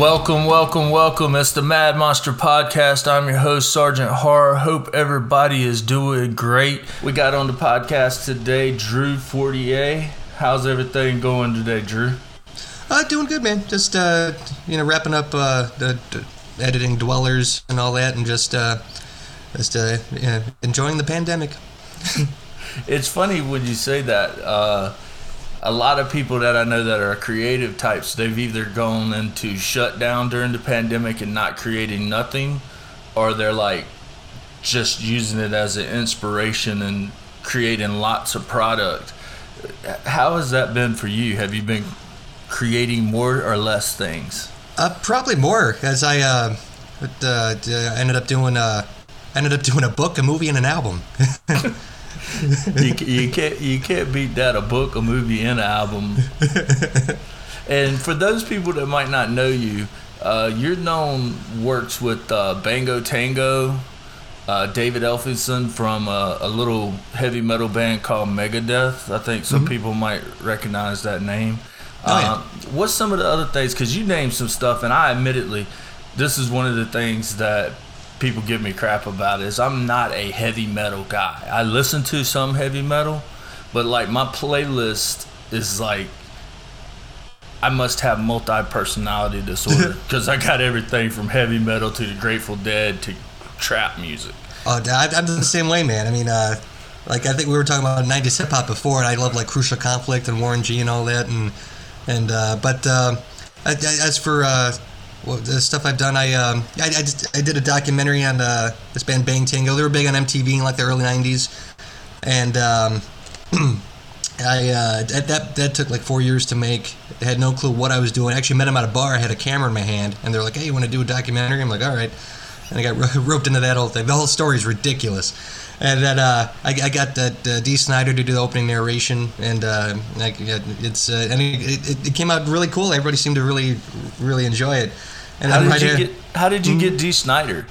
Welcome, welcome, welcome. It's the Mad Monster Podcast. I'm your host, Sergeant Horror. Hope everybody is doing great. We got on the podcast today Drew Fortier. How's everything going today, Drew? Uh, doing good, man. Just uh, you know, wrapping up uh, the, the editing dwellers and all that, and just uh, just uh, yeah, enjoying the pandemic. it's funny when you say that. Uh, a lot of people that I know that are creative types, they've either gone into shutdown during the pandemic and not creating nothing, or they're like just using it as an inspiration and creating lots of product. How has that been for you? Have you been creating more or less things? Uh, probably more, as I uh, uh, ended up doing. Uh, ended up doing a book, a movie, and an album. you, you can't you can't beat that a book, a movie, and an album. and for those people that might not know you, uh, you're known works with uh, Bang Tango, uh, David Ellefson from a, a, little heavy metal band called Megadeth. I think some mm-hmm. people might recognize that name. Oh, yeah. Um, what's some of the other things? Because you named some stuff, and I admittedly, this is one of the things that people give me crap about is I'm not a heavy metal guy. I listen to some heavy metal, but like my playlist is like I must have multi personality disorder because I got everything from heavy metal to the Grateful Dead to trap music. Oh, I'm the same way, man. I mean, uh, like I think we were talking about '90s hip hop before, and I love like Crucial Conflict and Warren G and all that, and and uh, but uh, as for uh, well, the stuff I've done. I um, I, I, just, I did a documentary on uh, this band Bang Tango. They were big on MTV in like the early '90s, and um, I uh, that that took like four years to make. I had no clue what I was doing. I actually met them at a bar. I had a camera in my hand, and they're like, "Hey, you want to do a documentary?" I'm like, "All right." And I got roped into that whole thing. The whole story is ridiculous. And then uh, I, I, got that uh, Dee Snider to do the opening narration, and uh, I, it's uh, and it, it, came out really cool. Everybody seemed to really really enjoy it. And how did right you here, get How did you mm-hmm. get Dee Snider?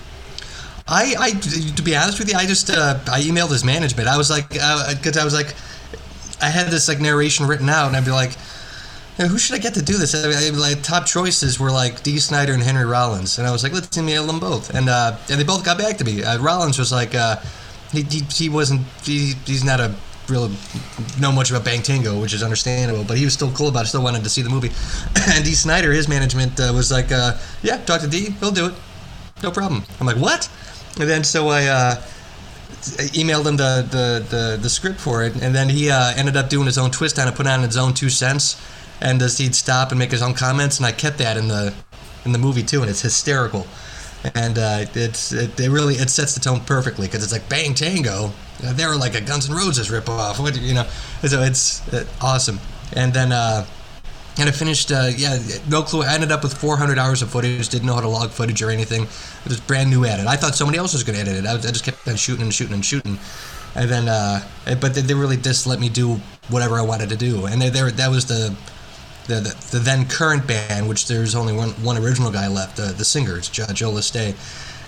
I, I, to be honest with you, I just uh, I emailed his management. I was like, because uh, I was like, I had this like narration written out, and I'd be like, who should I get to do this? I mean, like top choices were like Dee Snider and Henry Rollins, and I was like, let's email them both, and uh, and they both got back to me. Uh, Rollins was like, uh, he, he, he wasn't he, he's not a real know much about Bang Tango, which is understandable. But he was still cool about it. Still wanted to see the movie. and Dee Snider, his management uh, was like, uh, "Yeah, talk to Dee. He'll do it. No problem." I'm like, "What?" And then so I. Uh, emailed him the, the, the, the, script for it, and then he uh, ended up doing his own twist on it, put on his own two cents, and he'd stop and make his own comments, and I kept that in the in the movie too, and it's hysterical and uh, it's it, it, really it sets the tone perfectly because it's like Bang Tango. They were like a Guns N' Roses ripoff. What you know? So it's uh, awesome. And then uh, and I finished. Uh, yeah, no clue. I ended up with 400 hours of footage. Didn't know how to log footage or anything. It was brand new at it. I thought somebody else was going to edit it. I, I, just kept on shooting and shooting and shooting. And then, uh, but they, they really just let me do whatever I wanted to do. And they, they, that was the the, the, the, then current band, which there's only one one original guy left, uh, the singer, it's Joe, Joe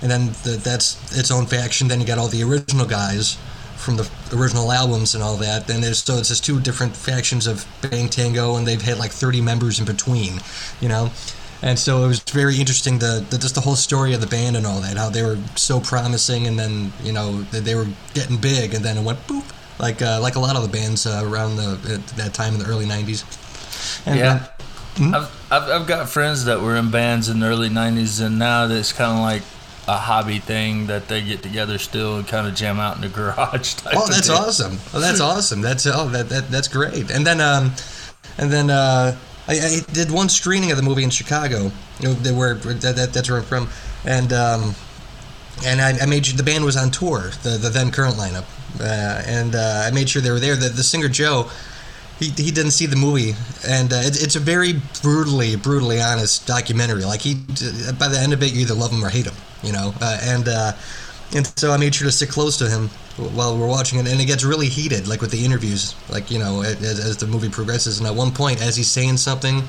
and then the, that's its own faction. Then you got all the original guys from the original albums and all that. And there's so it's just two different factions of Bang Tango, and they've had like 30 members in between, you know. And so it was very interesting the, the just the whole story of the band and all that, how they were so promising, and then you know they were getting big, and then it went boop, like uh, like a lot of the bands uh, around the that time in the early '90s. And yeah. hmm? I've, I've, I've got friends that were in bands in the early 90s, and now it's kind of like a hobby thing that they get together still and kind of jam out in the garage. oh, that's awesome! Oh, that's awesome! That's oh, that, that that's great. And then um, and then uh, I, I did one screening of the movie in Chicago, you know, where that, that, that's where I'm from, and um, and I, I made sure the band was on tour, the the then current lineup, uh, and uh, I made sure they were there. The, the singer Joe he, he didn't see the movie, and uh, it, it's a very brutally, brutally honest documentary. Like he, by the end of it, you either love him or hate him, you know. Uh, and uh, and so I made sure to sit close to him while we're watching it, and it gets really heated, like with the interviews, like you know, as, as the movie progresses. And at one point, as he's saying something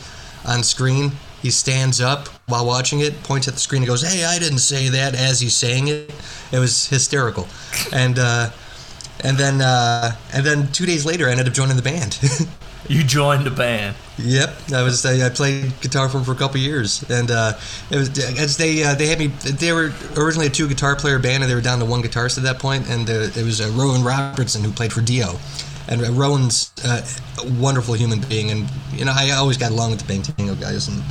on screen, he stands up while watching it, points at the screen, and goes, "Hey, I didn't say that." As he's saying it, it was hysterical, and. And then uh, and then two days later, I ended up joining the band. You joined the band. Yep, I was. I, I played guitar for for a couple years, and uh, it was as they uh, they had me. They were originally a two guitar player band, and they were down to one guitarist at that point. And it was uh, Rowan Robertson who played for Dio, and uh, Rowan's uh, a wonderful human being, and you know I always got along with the Bang Tango guys. And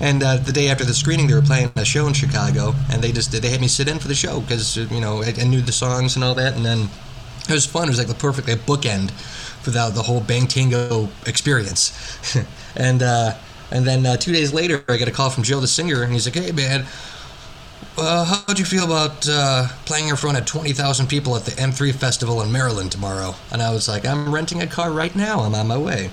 and uh, the day after the screening, they were playing a show in Chicago, and they just they had me sit in for the show because you know I, I knew the songs and all that, and then it was fun. It was like the perfect like, bookend for the, the whole Bang Tango experience. and uh, and then uh, two days later, I get a call from Joe the singer, and he's like, "Hey man, uh, how'd you feel about uh, playing in front of twenty thousand people at the M3 festival in Maryland tomorrow?" And I was like, "I'm renting a car right now. I'm on my way."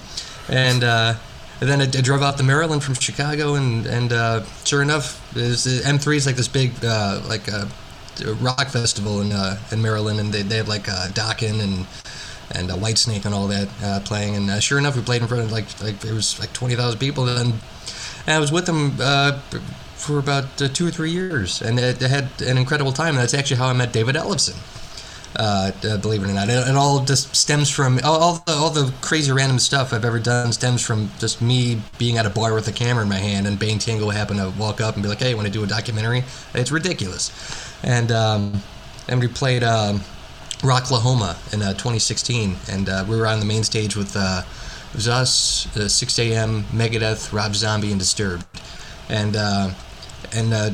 And, uh, and then I, I, drove out to Maryland from Chicago, and and uh, sure enough, M3 is like this big like rock festival in in Maryland, and they they have like Dokken and and uh, Whitesnake and all that uh, playing. And uh, sure enough, we played in front of like like it was like twenty thousand people, and, and, I was with them uh, for about uh, two or three years, and it, it, had an incredible time. And that's actually how I met David Ellefson. Uh, believe it or not, and, and all just stems from all, all, the all the crazy random stuff I've ever done stems from just me being at a bar with a camera in my hand, and Bang Tango happened to walk up and be like, "Hey, you want to do a documentary?" It's ridiculous, and um, and we played. Um, Rocklahoma in uh, 2016, and uh, we were on the main stage with uh, it was us, Sixx:A.M., Megadeth, Rob Zombie, and Disturbed, and uh, and uh,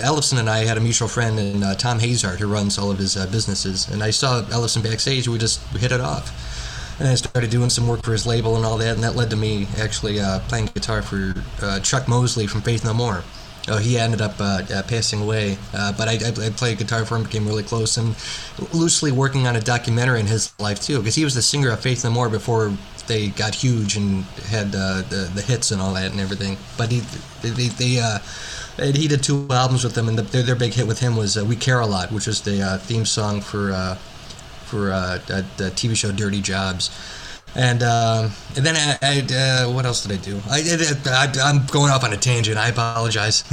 Ellefson and I had a mutual friend, and uh, Thom Hazaert, who runs all of his businesses, and I saw Ellefson backstage. We just hit it off. And I started doing some work for his label and all that, and that led to me actually playing guitar for Chuck Mosley from Faith No More. Oh, he ended up uh, uh, passing away, uh, but I, I, I, played guitar for him, became really close, and loosely working on a documentary in his life too, because he was the singer of Faith No More before they got huge and had uh, the the hits and all that and everything. But he they, they uh, he did two albums with them, and the, their their big hit with him was uh, "We Care a Lot," which was the theme song for for the TV show Dirty Jobs. And uh, and then I, I uh, what else did I do? I, I am going off on a tangent. I apologize.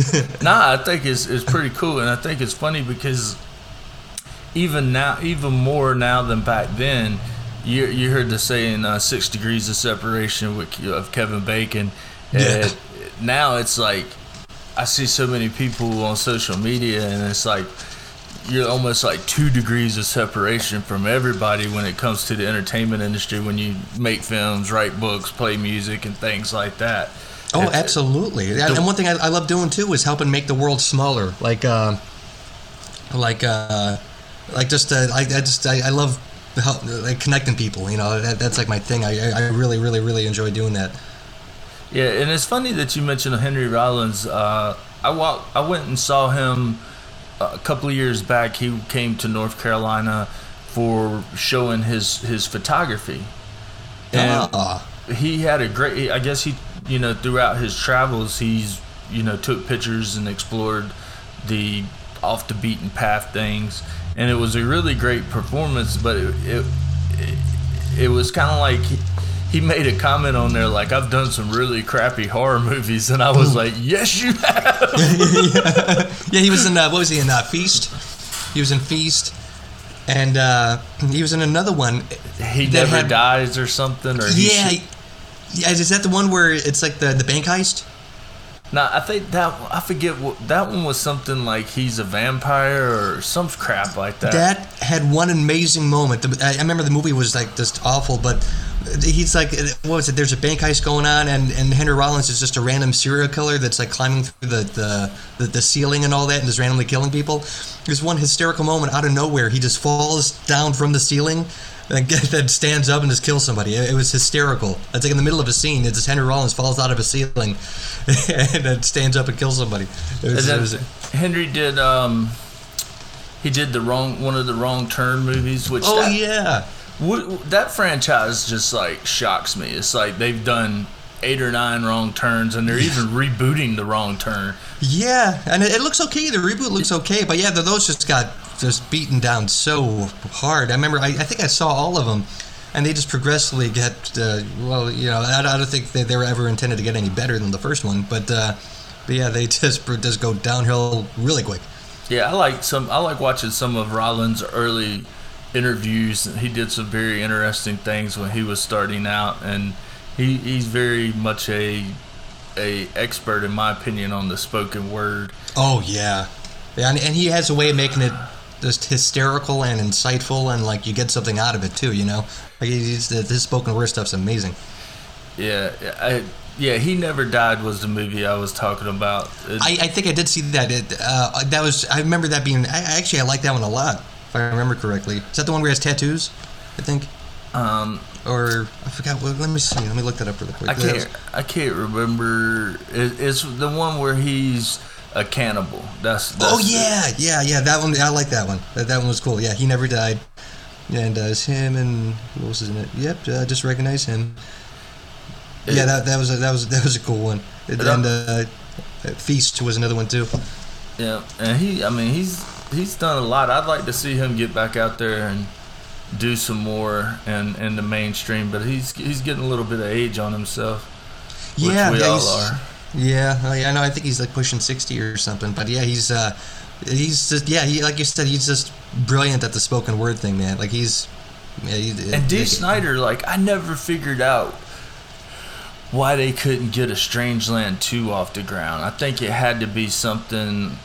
nah, I think it's it's pretty cool, and I think it's funny because even now, even more now than back then, you you heard the saying uh, six degrees of separation with of Kevin Bacon. Yeah. now it's like I see so many people on social media, and it's like you're almost like two degrees of separation from everybody when it comes to the entertainment industry when you make films, write books, play music, and things like that. Oh, it's, absolutely. The, and one thing I, I, love doing too is helping make the world smaller. Like, uh, like, uh, like just uh, I, I just I, I love help, like connecting people. You know, that, that's like my thing. I, I really, really, really enjoy doing that. Yeah, and it's funny that you mentioned Henry Rollins. Uh, I walk, I went and saw him a couple of years back, he came to North Carolina for showing his his photography, and uh. he had a great. I guess he, you know, throughout his travels, he's you know took pictures and explored the off the beaten path things, and it was a really great performance. But it it, it, it was kind of like he made a comment on there like I've done some really crappy horror movies, and I was like, yes, you have. yeah. yeah, he was in uh, what was he in uh, Feast? He was in Feast, and uh, he was in another one. He never had, dies or something, or yeah, yeah. Is that the one where it's like the the bank heist? No, I think that I forget what that one was something like he's a vampire or some crap like that. That had one amazing moment. I remember the movie was like just awful, but he's like, what was it? There's a bank heist going on, and, and Henry Rollins is just a random serial killer that's like climbing through the, the, the, the ceiling and all that, and just randomly killing people. There's one hysterical moment out of nowhere. He just falls down from the ceiling and then stands up and just kills somebody. It, it was hysterical. It's like in the middle of a scene. It's just Henry Rollins falls out of a ceiling and then stands up and kills somebody. Was, was, Henry did. Um, he did the wrong one of the wrong turn movies. Which oh that, yeah what, that franchise just like shocks me. It's like they've done eight or nine wrong turns, and they're even rebooting the wrong turn. Yeah, and it, it, looks okay. The reboot looks okay, but yeah, those just got just beaten down so hard. I remember, I, I think I saw all of them, and they just progressively get. Uh, well, you know, I, I, don't think that they were ever intended to get any better than the first one, but uh, but yeah, they just just go downhill really quick. Yeah, I like some. I like watching some of Rollins' early interviews. He did some very interesting things when he was starting out, and he he's very much a a expert in my opinion on the spoken word. Oh yeah, yeah, and, and he has a way of making it just hysterical and insightful, and like you get something out of it too. You know, like he's, his spoken word stuff's amazing. Yeah, I, yeah, he never died was the movie I was talking about. It, I, I think I did see that. It, uh, that was I remember that being. I, actually I like that one a lot, if I remember correctly. Is that the one where he has tattoos? I think. um, Or I forgot. Well, let me see. Let me look that up really quick. I can't I can't remember. It, it's the one where he's a cannibal. That's, that's Oh yeah, yeah, yeah. That one. I like that one. That, that one was cool. Yeah, he never died. And uh, it's him and who else is in it? Yep, uh, just recognize him. yeah, that, that was a, that was that was a cool one. And uh, Feast was another one too. Yeah, and he, I mean, he's he's done a lot. I'd like to see him get back out there and do some more and in the mainstream, but he's he's getting a little bit of age on himself. Which yeah, we yeah, all are. Yeah, oh, yeah, I know. I think he's like pushing sixty or something. But yeah, he's uh, he's just yeah, he like you said, he's just brilliant at the spoken word thing, man. Like he's yeah, he, And D. like- Snider, like I never figured out why they couldn't get a Strangeland two off the ground. I think it had to be something.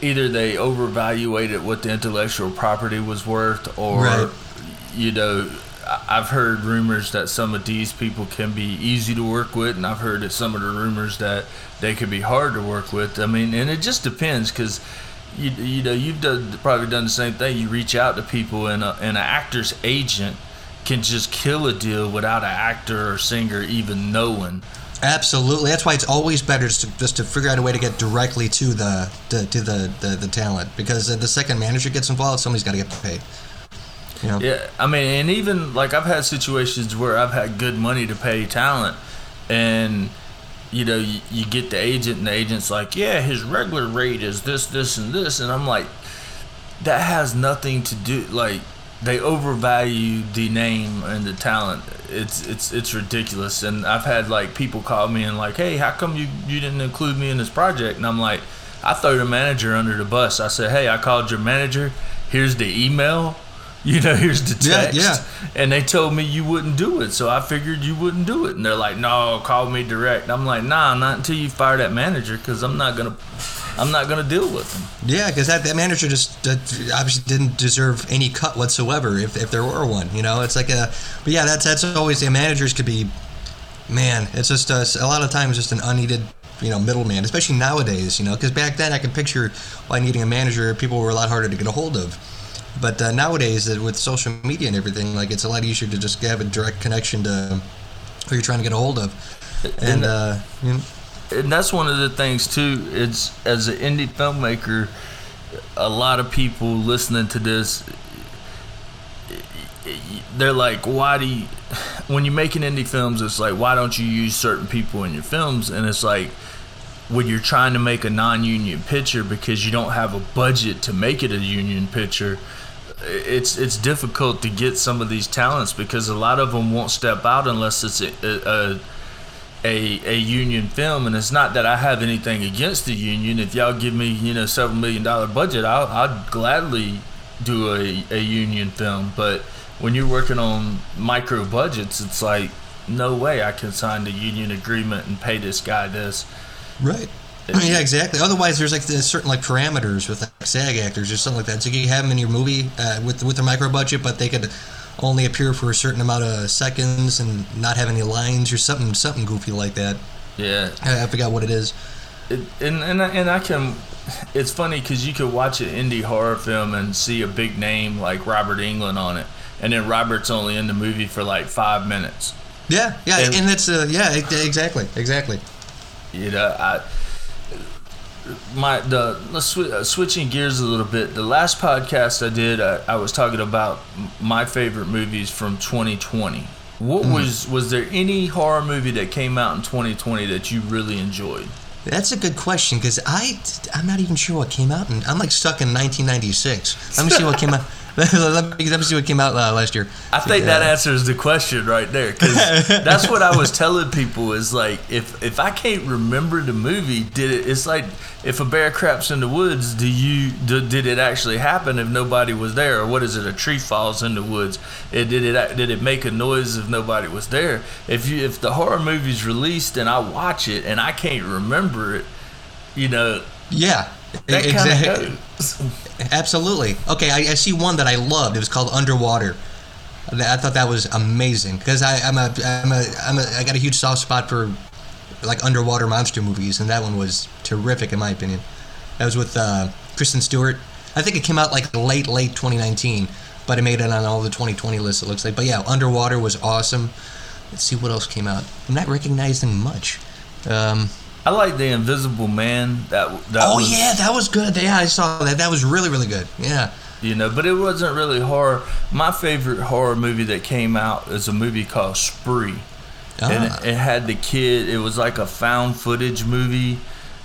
Either they overvaluated what the intellectual property was worth, or Right. you know, I've heard rumors that some of these people can be easy to work with, and I've heard that some of the rumors that they could be hard to work with. I mean, and it just depends because you you know you've done probably done the same thing. You reach out to people, and uh, a, and an actor's agent can just kill a deal without an actor or singer even knowing. Absolutely. That's why it's always better just to, just to figure out a way to get directly to the to, to the, the the talent because the second manager gets involved, somebody's got to get paid. You know. Yeah, I mean, and even like I've had situations where I've had good money to pay talent, and you know, you, you get the agent, and the agent's like, "Yeah, his regular rate is this, this, and this," and I'm like, that has nothing to do. Like, they overvalue the name and the talent. It's it's it's ridiculous. And I've had like people call me and like, "Hey, how come you you didn't include me in this project?" And I'm like, I throw the manager under the bus. I said, "Hey, I called your manager. Here's the email." You know, here's the Yeah, text. yeah. And they told me you wouldn't do it, so I figured you wouldn't do it. And they're like, "No, call me direct." I'm like, "Nah, not until you fire that manager, because I'm not gonna, I'm not gonna deal with them." Yeah, because that, that manager just uh, obviously didn't deserve any cut whatsoever if, if there were one. You know, it's like a. But yeah, that's that's always the managers could be. Man, it's just uh, a lot of times just an unneeded you know middleman, especially nowadays. You know, because back then I can picture why needing a manager, people were a lot harder to get a hold of. But uh, nowadays, uh, with social media and everything, like it's a lot easier to just have a direct connection to who you're trying to get a hold of. And uh, you know, and that's one of the things too. It's as an indie filmmaker, a lot of people listening to this, they're like, "Why do you?" When you're making indie films, it's like, "Why don't you use certain people in your films?" And it's like, when you're trying to make a non-union picture because you don't have a budget to make it a union picture. It's it's difficult to get some of these talents because a lot of them won't step out unless it's a, a a, a union film, and it's not that I have anything against the union. If y'all give me, you know, several million dollar budget, I'll, I'd gladly do a, a union film. But when you're working on micro budgets, it's like, no way I can sign the union agreement and pay this guy this. Right. Yeah, exactly. Otherwise, there's like there's certain like parameters with like SAG actors or something like that. So you have them in your movie uh, with with a micro budget, but they could only appear for a certain amount of seconds and not have any lines or something something goofy like that. Yeah, I, I forgot what it is. it, and and I- and I can. It's funny because you could watch an indie horror film and see a big name like Robert Englund on it, and then Robert's only in the movie for like five minutes. Yeah, yeah, And- and, that's uh, yeah, exactly, exactly. You know, I my the let's swi- uh, switching gears a little bit. The last podcast I did, I, I was talking about my favorite movies from 2020. What was was there any horror movie that came out in 2020 that you really enjoyed? That's a good question because I I'm not even sure what came out, and I'm like stuck in 1996. Let me see what came out. let, me, let me see what came out uh, last year. I think that answers the question right there because that's what I was telling people is like if if I can't remember the movie, did it? It's like if a bear craps in the woods, do you do, did it actually happen if nobody was there, or what is it? A tree falls in the woods. It, did it did it make a noise if nobody was there? If you if the horror movie's released and I watch it and I can't remember it, you know. Yeah, that exactly. Absolutely. Okay, I, I, see one that I loved. It was called Underwater. I thought that was amazing because I'm a I'm a I'm a I got a huge soft spot for like underwater monster movies, and that one was terrific in my opinion. That was with uh, Kristen Stewart. I think it came out like late late 2019, but it made it on all the 2020 lists. It looks like. But yeah, Underwater was awesome. Let's see what else came out. I'm not recognizing much. Um, I like the Invisible Man. That that. Oh was, yeah, that was good. Yeah, I saw that. That was really really good. Yeah. You know, but it wasn't really horror. My favorite horror movie that came out is a movie called Spree. Ah. And it, it had the kid. It was like a found footage movie,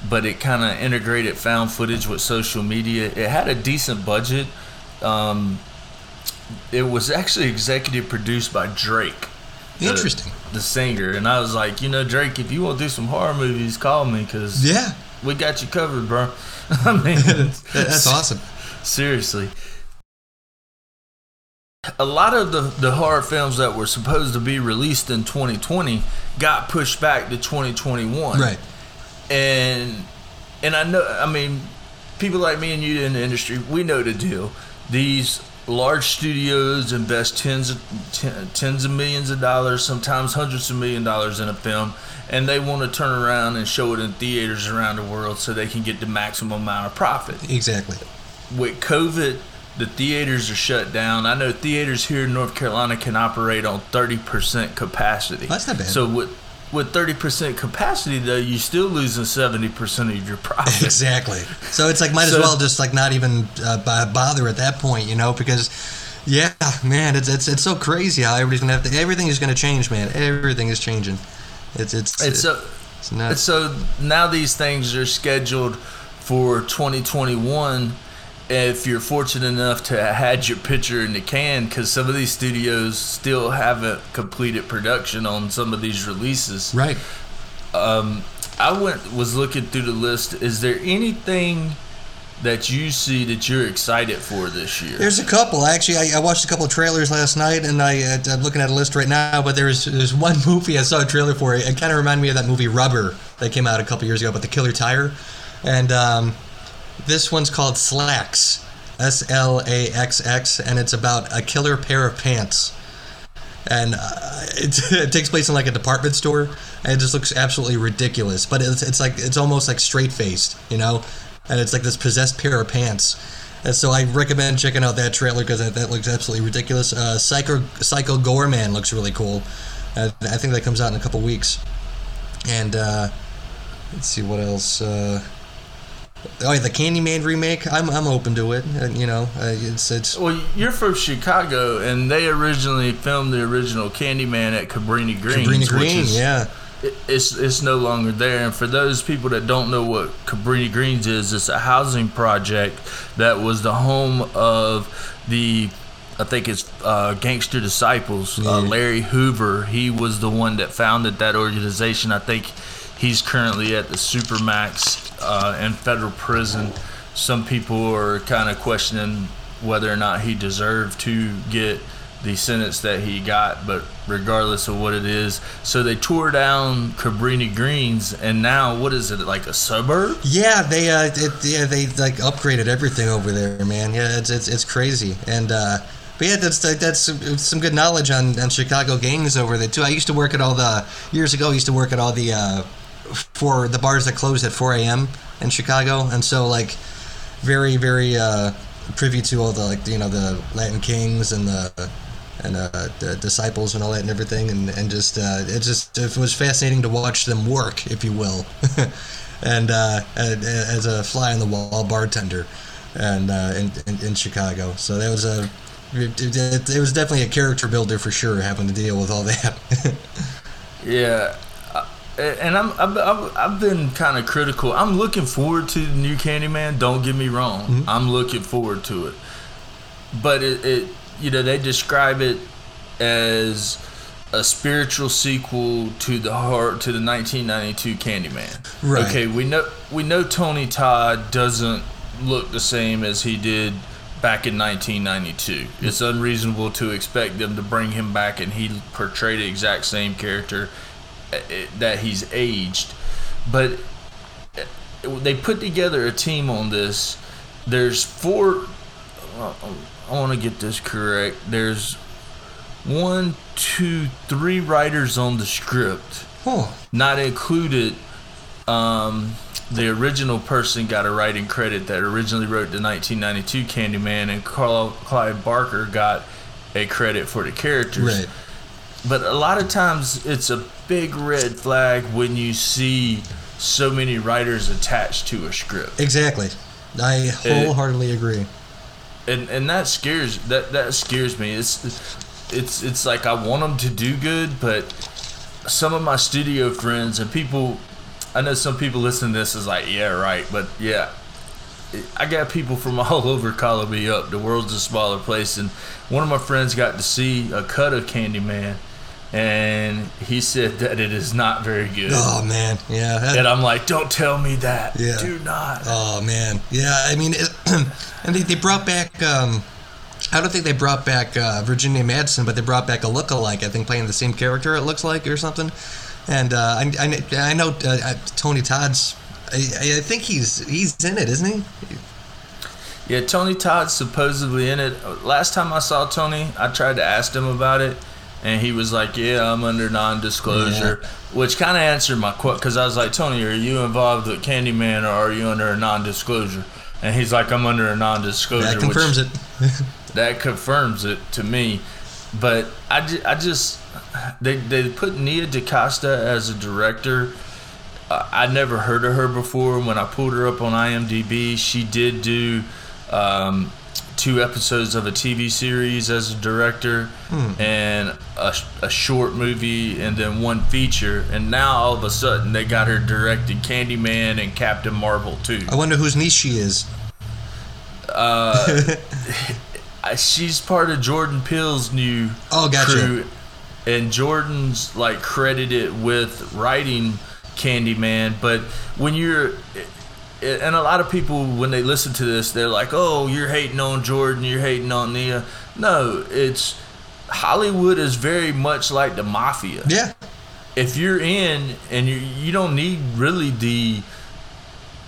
but it kind of integrated found footage with social media. It had a decent budget. Um, it was actually executive produced by Drake. Interesting. The, the, singer, and I was like, you know, Drake, if you want to do some horror movies, call me because yeah, we got you covered, bro. I mean, that's awesome. Seriously. A lot of the, the horror films that were supposed to be released in 2020 got pushed back to 2021. Right. And and I know I mean people like me and you in the industry, we know the deal. These large studios invest tens of tens of millions of dollars, sometimes hundreds of million dollars in a film, and they want to turn around and show it in theaters around the world so they can get the maximum amount of profit. Exactly. With COVID, the theaters are shut down. I know theaters here in North Carolina can operate on thirty percent capacity. That's not bad. So with with 30% capacity though you're still losing 70% of your profit. Exactly. So it's like might so, as well just like not even uh, bother at that point you know because yeah man it's, it's it's so crazy how everybody's gonna have to everything is gonna change man. Everything is changing. It's it's it's, so it's, it's so now these things are scheduled for 2021 if you're fortunate enough to have had your picture in the can, because some of these studios still haven't completed production on some of these releases. Right. Um, I went was looking through the list. Is there anything that you see that you're excited for this year? There's a couple actually. I, I watched a couple of trailers last night, and I, uh, I'm looking at a list right now. But there's there's one movie I saw a trailer for. It, it kind of reminded me of that movie Rubber that came out a couple years ago, but the killer tire, and um, this one's called Slaxx, S L A X X, and it's about a killer pair of pants. And uh, it, it, takes place in like a department store, and it just looks absolutely ridiculous. But it's, it's like it's almost like straight faced, you know, and it's like this possessed pair of pants. And so I recommend checking out that trailer because that, that, looks absolutely ridiculous. Uh, Psycho Psycho Goreman looks really cool. Uh, I think that comes out in a couple weeks. And uh, let's see what else. Uh, Oh, the Candyman remake. I'm I'm open to it. Uh, you know, uh, it's it's. Well, you're from Chicago, and they originally filmed the original Candyman at Cabrini Green. Cabrini Green, is, yeah. It's it's no longer there, and for those people that don't know what Cabrini Greens is, it's a housing project that was the home of the I think it's uh, Gangster Disciples. Uh, yeah. Uh, Larry Hoover, he was the one that founded that organization. I think he's currently at the Supermax uh, in federal prison. Some people are kind of questioning whether or not he deserved to get the sentence that he got, but regardless of what it is, so they tore down Cabrini Greens, and now what is it like a suburb? Yeah, they uh, it, yeah they like upgraded everything over there, man. Yeah, it's it's, it's crazy, and uh, but yeah, that's that's some good knowledge on, on Chicago gangs over there too. I used to work at all the years ago. I used to work at all the uh, for the bars that close at 4 a.m. in Chicago, and so like very very uh, privy to all the like you know the Latin Kings and the and uh, the disciples and all that and everything, and and just uh, it just it was fascinating to watch them work, if you will, and uh, as a fly on the wall bartender, and uh, in, in, in Chicago. So that was a it, it was definitely a character builder for sure, having to deal with all that. yeah, and I'm I've, I've been kind of critical. I'm looking forward to the new Candyman. Don't get me wrong. Mm-hmm. I'm looking forward to it. but it, it you know they describe it as a spiritual sequel to the heart to the 1992 Candyman. Right. Okay, we know we know Tony Todd doesn't look the same as he did back in 1992. It's unreasonable to expect them to bring him back and he portray the exact same character that he's aged. But uh, they put together a team on this. There's four. uh, I want to get this correct. There's one, two, three writers on the script, Oh, not included. Um, the original person got a writing credit that originally wrote the 1992 Candyman, and Carl Clive Barker got a credit for the characters. right. But a lot of times it's a big red flag when you see so many writers attached to a script. Exactly. I wholeheartedly agree. and and that scares that that scares me. It's it's it's like I want them to do good, but some of my studio friends and people, I know some people listening to this is like, yeah, right, but yeah. I got people from all over calling me up. The world's a smaller place, and one of my friends got to see a cut of Candyman, and he said that it is not very good. Oh man, yeah. that- And I'm like, don't tell me that. Yeah. Do not. Oh man, yeah. I mean, it, and they, they brought back. Um, I don't think they brought back uh, Virginia Madsen, but they brought back a look-alike. I think playing the same character. It looks like or something. And uh, I, I, I know uh, uh, Tony Todd's. I, I think he's he's in it, isn't he? Yeah, Tony Todd's supposedly in it. Last time I saw Tony, I tried to ask him about it, and he was like, "Yeah, I'm under non-disclosure," which kind of answered my question because I was like, "Tony, are you involved with Candyman, or are you under a non-disclosure?" And he's like, "I'm under a non-disclosure." That confirms it. That confirms it to me. But I, ju- I just they they put Nia DaCosta as a director. Uh, I never heard of her before. When I pulled her up on IMDb, she did do um, two episodes of a TV series as a director, hmm. and a, a short movie, and then one feature. And now all of a sudden they got her directing Candyman and Captain Marvel too. I wonder whose niece she is. Uh, I- she's part of Jordan Peele's new Oh, gotcha. crew, and Jordan's like credited with writing Candyman. But when you're, and a lot of people when they listen to this, they're like, "Oh, you're hating on Jordan, you're hating on Nia." No, it's Hollywood is very much like the mafia. Yeah, If you're in and you you don't need really the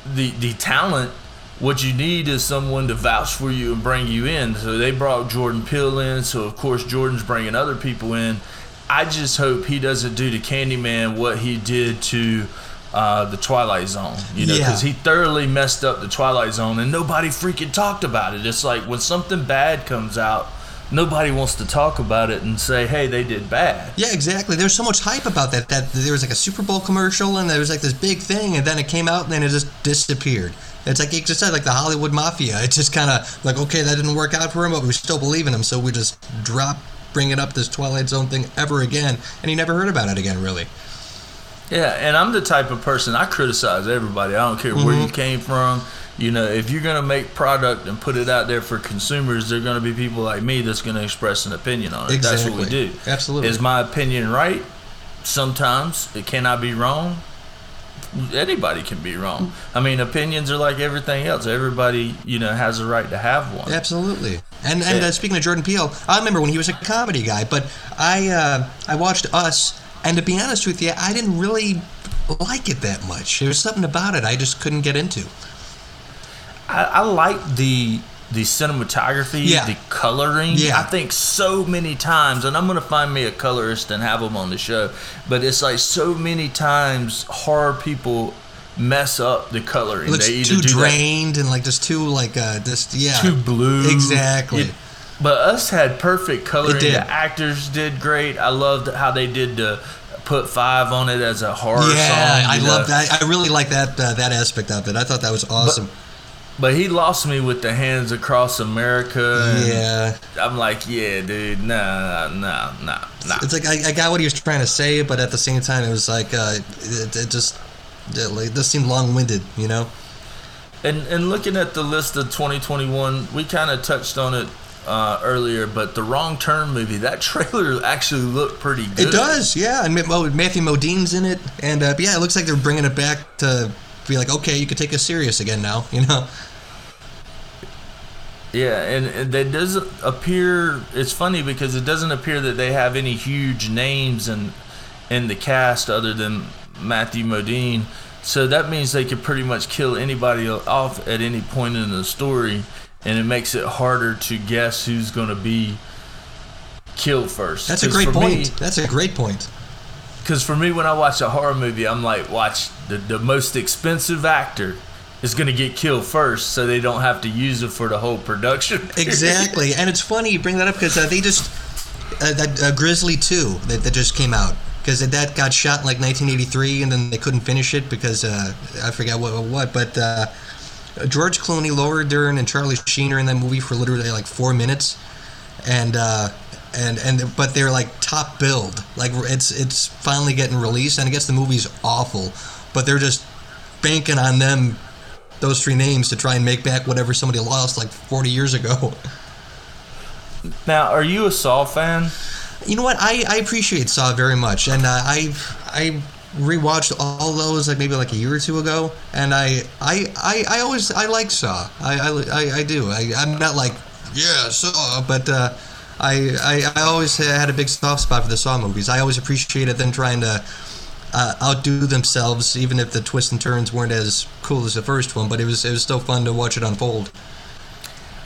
the the talent. What you need is someone to vouch for you and bring you in. So they brought Jordan Peele in. So of course Jordan's bringing other people in. I just hope he doesn't do to Candyman what he did to uh, the Twilight Zone. You know, Yeah. because he thoroughly messed up the Twilight Zone, and nobody freaking talked about it. It's like when something bad comes out, nobody wants to talk about it and say, "Hey, they did bad." yeah, exactly. There's so much hype about that. That there was like a Super Bowl commercial, and there was like this big thing, and then it came out, and then it just disappeared. It's like you just said, like the Hollywood mafia. It's just kind of like, okay, that didn't work out for him, but we still believe in him, so we just drop bringing up this Twilight Zone thing ever again, and he never heard about it again, really. Yeah, and I'm the type of person I criticize everybody. I don't care where you Mhm. came from. You know, if you're gonna make product and put it out there for consumers, there are gonna be people like me that's gonna express an opinion on it. That's what we do. Absolutely. Is my opinion right? Sometimes it cannot be wrong. Anybody can be wrong. I mean, opinions are like everything else. Everybody, you know, has a right to have one. Absolutely. And and uh, speaking of Jordan Peele, I remember when he was a comedy guy, but I uh, I watched Us, and to be honest with you, I didn't really like it that much. There was something about it I just couldn't get into. I, I like the the cinematography, Yeah. the coloring. Yeah. I think so many times, and I'm gonna find me a colorist and have them on the show. But it's like so many times horror people mess up the coloring. It looks they either too do that drained and like just too like uh just yeah too blue. Exactly. You- but us had perfect coloring. The actors did great. I loved how they did the put five on it as a horror yeah, song. I love that. I really like that uh, that aspect of it. I thought that was awesome. But he lost me with the hands across America. yeah, I'm like, yeah, dude, nah, nah, nah, nah. it's like I, I got what he was trying to say, but at the same time, it was like uh, it, it just it, like, this seemed long winded, you know. And and looking at the list of 2021, we kind of touched on it uh, earlier, but the Wrong Turn movie, that trailer actually looked pretty good. It does, yeah. And Ma- Matthew Modine's in it, and uh, yeah, it looks like they're bringing it back to be like, okay, you can take us serious again now, you know. Yeah, and, and that doesn't appear. It's funny because it doesn't appear that they have any huge names in in the cast other than Matthew Modine. So that means they could pretty much kill anybody off at any point in the story, and it makes it harder to guess who's going to be killed first. That's a great point. me- That's a great point. because for me, when I watch a horror movie, I'm like, watch the, the most expensive actor is going to get killed first, so they don't have to use it for the whole production. Exactly, and it's funny you bring that up because uh, they just uh, that uh, Grizzly Two that, that just came out because that got shot in like 1983 and then they couldn't finish it because uh, I forgot what what but uh, George Clooney, Laura Dern, and Charlie Sheen are in that movie for literally like four minutes, and uh, and and but they're like top billed like it's it's finally getting released and I guess the movie's awful, but they're just banking on them those three names to try and make back whatever somebody lost like 40 years ago. Now, are you a Saw fan? You know what? I, I appreciate Saw very much, and uh, I I rewatched all those like maybe like a year or two ago, and I I, I, I always I like Saw. I I, I, do. I, I'm not like yeah Saw, but uh, I, I I always had a big soft spot for the Saw movies. I always appreciated them trying to. Uh, outdo themselves, even if the twists and turns weren't as cool as the first one. But it was it was still fun to watch it unfold.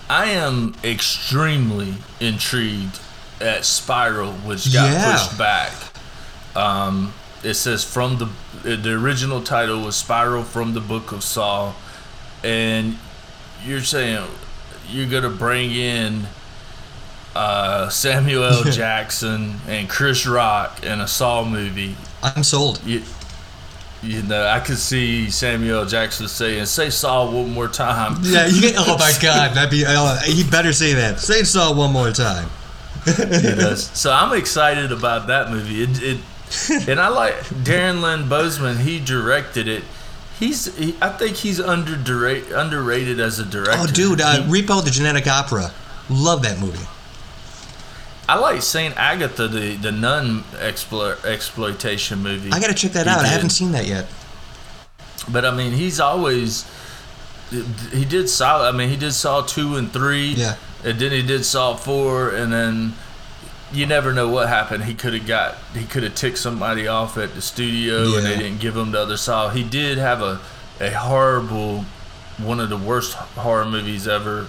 I am extremely intrigued at Spiral, which got Yeah. pushed back. Um, it says from the the original title was Spiral from the Book of Saw, and you're saying you're gonna bring in uh, Samuel L. Jackson and Chris Rock in a Saw movie. I'm sold. You, you know, I could see Samuel L. Jackson saying, "Say Saw one more time." Yeah, you oh my god, that'd be. Oh, he better say that. Say Saw one more time. He does. So I'm excited about that movie. It, it and I like Darren Lynn Bousman. He directed it. He's. He, I think he's under underrated as a director. Oh, dude, uh, He- Repo the Genetic Opera. Love that movie. I like Saint Agatha, the the nun explo- exploitation movie. I gotta check that out. I haven't seen that yet. But I mean, he's always. He did Saw. I mean, he did Saw two and three. Yeah. And then he did Saw four, and then you never know what happened. He could have got. He could have ticked somebody off at the studio, and they didn't give him the other Saw. He did have a a horrible, one of the worst horror movies ever.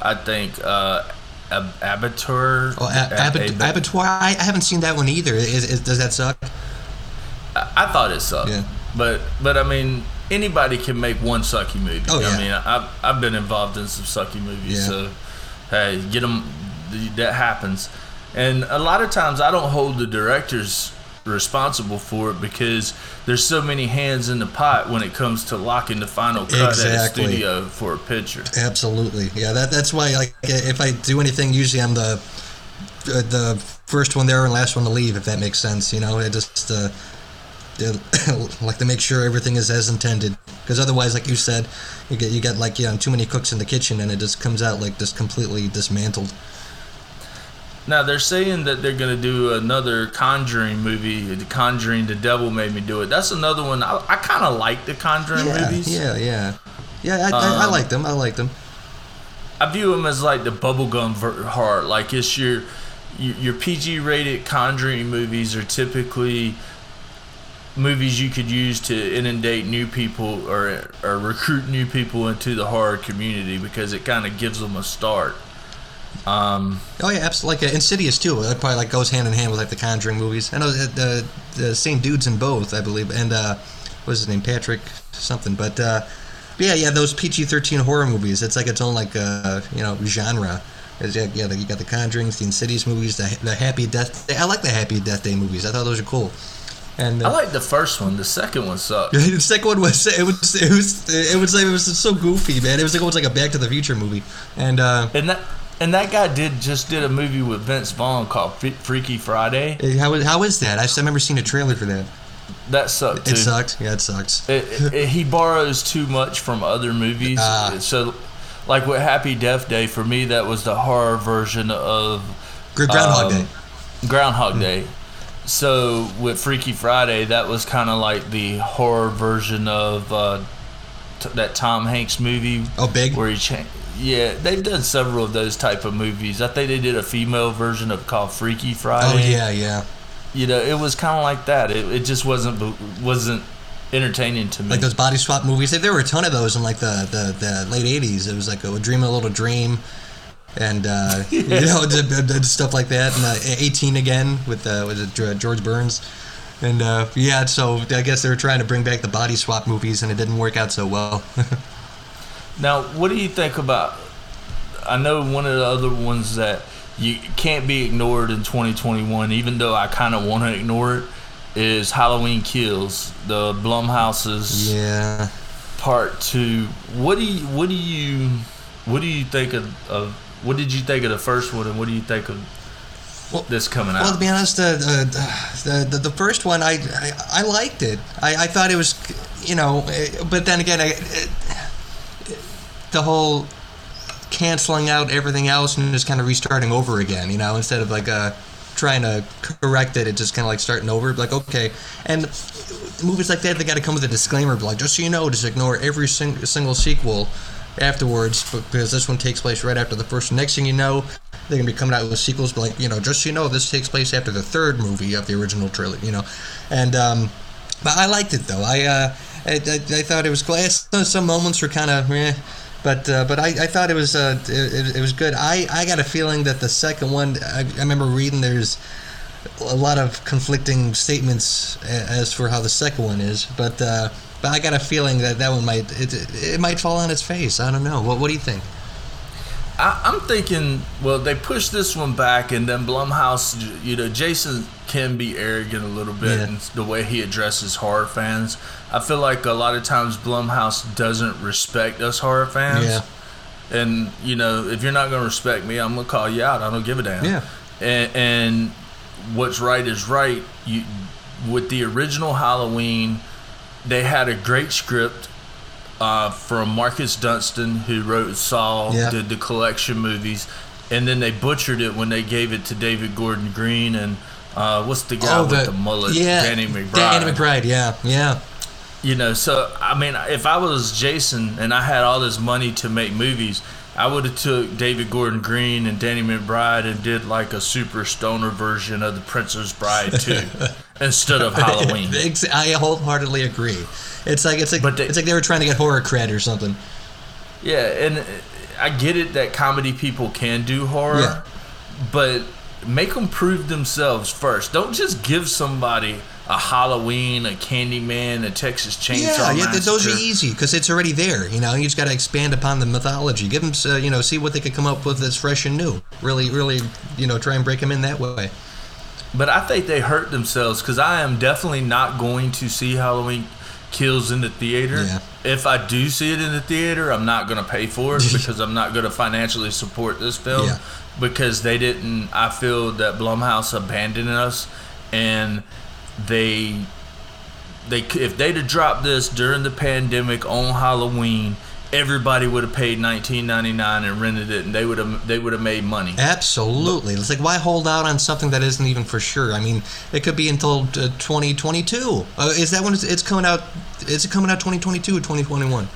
I think. Uh, Ab- Abattoir. Oh, Ab- Ab- Abattoir. I, I haven't seen that one either. Is, is, does that suck? I, I thought it sucked. Yeah. But but I mean anybody can make one sucky movie. Oh, yeah. I mean I've I've been involved in some sucky movies, Yeah. so hey, get them. That happens, and a lot of times I don't hold the directors responsible for it because there's so many hands in the pot when it comes to locking the final cut at a Exactly. studio for a picture. Absolutely. Yeah, that, that's why, like, if I do anything, usually I'm the uh, the first one there and last one to leave, if that makes sense. You know, it just uh, like to make sure everything is as intended. Because otherwise, like you said, you get you get like you know too many cooks in the kitchen, and it just comes out like just completely dismantled. Now they're saying that they're gonna do another Conjuring movie. The Conjuring, the Devil Made Me Do It. That's another one. I, I kind of like the Conjuring Yeah, movies. yeah, yeah, yeah. I, I, I Um, like them. I like them. I view them as like the bubblegum horror. Like it's your your, your PG rated Conjuring movies are typically movies you could use to inundate new people or or recruit new people into the horror community because it kind of gives them a start. Um, Oh yeah, absolutely. Like uh, Insidious too. That probably like goes hand in hand with like the Conjuring movies. I know uh, the the same dudes in both, I believe. And uh, what's his name? Patrick something. But uh, yeah, yeah, those PG-13 horror movies. It's like its own like uh, you know genre. It's, yeah, yeah, you got the Conjurings, the Insidious movies, the the Happy Death. I like the Happy Death Day movies. I thought those are cool. And uh, I like the first one. The second one sucked. the second one was it was it was it was like it was so goofy, man. It was like almost like a Back to the Future movie. And uh, And that and that guy did just did a movie with Vince Vaughn called Fre- Freaky Friday. how is- how is that? I just I remember seeing a trailer for that. That sucked too. It sucked. Yeah, it sucks. it, it, he borrows too much from other movies. Ah. So, like with Happy Death Day for me, that was the horror version of Groundhog um, Day. Groundhog Day. So with Freaky Friday, that was kind of like the horror version of uh, t- that Tom Hanks movie Oh, big. where he changed. Yeah, they've done several of those type of movies. I think they did a female version of called Freaky Friday. Oh yeah, yeah. you know, it was kind of like that. It, it just wasn't wasn't entertaining to me. Like those body swap movies. There were a ton of those in like the the, the late '80s. It was like a Dream a Little Dream, and uh, you know stuff like that. And uh, 18 again with uh, was it George Burns. And uh, yeah, so I guess they were trying to bring back the body swap movies, and it didn't work out so well. Now, what do you think about? I know one of the other ones that you can't be ignored in 2021, even though I kind of want to ignore it, is Halloween Kills, the Blumhouse's yeah. part two. What do you what do you what do you think of, of what did you think of the first one, and what do you think of Well- this coming out? Well, to be honest, uh, the, the the first one, I I, I liked it. I, I thought it was, you know, eh, but then again, I, it, the whole canceling out everything else and just kind of restarting over again. You know, instead of like uh, trying to correct it, it just kind of like starting over. Like okay, and movies like that, they got to come with a disclaimer, like just so you know, just ignore every sing- single sequel afterwards because this one takes place right after the first. Next thing you know, they're gonna be coming out with sequels, but like you know, just so you know, this takes place after the third movie of the original trilogy. You know, and um, but I liked it though. I uh, I, I, I thought it was glass. Some moments were kind of eh, but uh, but I, I thought it was uh, it, it was good. I, I got a feeling that the second one. I, I remember reading there's a lot of conflicting statements as for how the second one is, but. Uh, but I got a feeling that that one might it, it might fall on its face. I don't know. What what do you think? I, I'm thinking, well, they pushed this one back, and then Blumhouse, you know, Jason can be arrogant a little bit Yeah. in the way he addresses horror fans. I feel like a lot of times Blumhouse doesn't respect us horror fans. Yeah. And, you know, if you're not going to respect me, I'm going to call you out. I don't give a damn. Yeah. And, and what's right is right. You, with the original Halloween, they had a great script uh, from Marcus Dunstan, who wrote Saw, Yeah. did the collection movies, and then they butchered it when they gave it to David Gordon Green and uh, what's the guy with the, mullet, Oh, yeah, Danny McBride. Danny McBride, yeah, yeah. You know, so I mean, if I was Jason and I had all this money to make movies, I would have took David Gordon Green and Danny McBride and did like a super stoner version of The Princess Bride too, instead of Halloween. I wholeheartedly agree. It's like it's like But they- it's like they were trying to get horror cred or something. Yeah, and uh, I get it that comedy people can do horror, Yeah. but make them prove themselves first. Don't just give somebody a Halloween, a Candyman, a Texas Chainsaw Yeah, yeah, those are easy because it's already there. You know, you just got to expand upon the mythology. Give them, uh, you know, see what they could come up with that's fresh and new. Really, really, you know, try and break them in that way. But I think they hurt themselves because I am definitely not going to see Halloween Kills in the theater. Yeah. If I do see it in the theater, I'm not going to pay for it because I'm not going to financially support this film Yeah. because they didn't. I feel that Blumhouse abandoned us, and they they if they'd have dropped this during the pandemic on Halloween. Everybody would have paid 19.99 and rented it, and they would have they would have made money. Absolutely. It's like why hold out on something that isn't even for sure? I mean, it could be until uh, 2022. Uh, is that when it's, it's coming out? Is it coming out 2022 or 2021?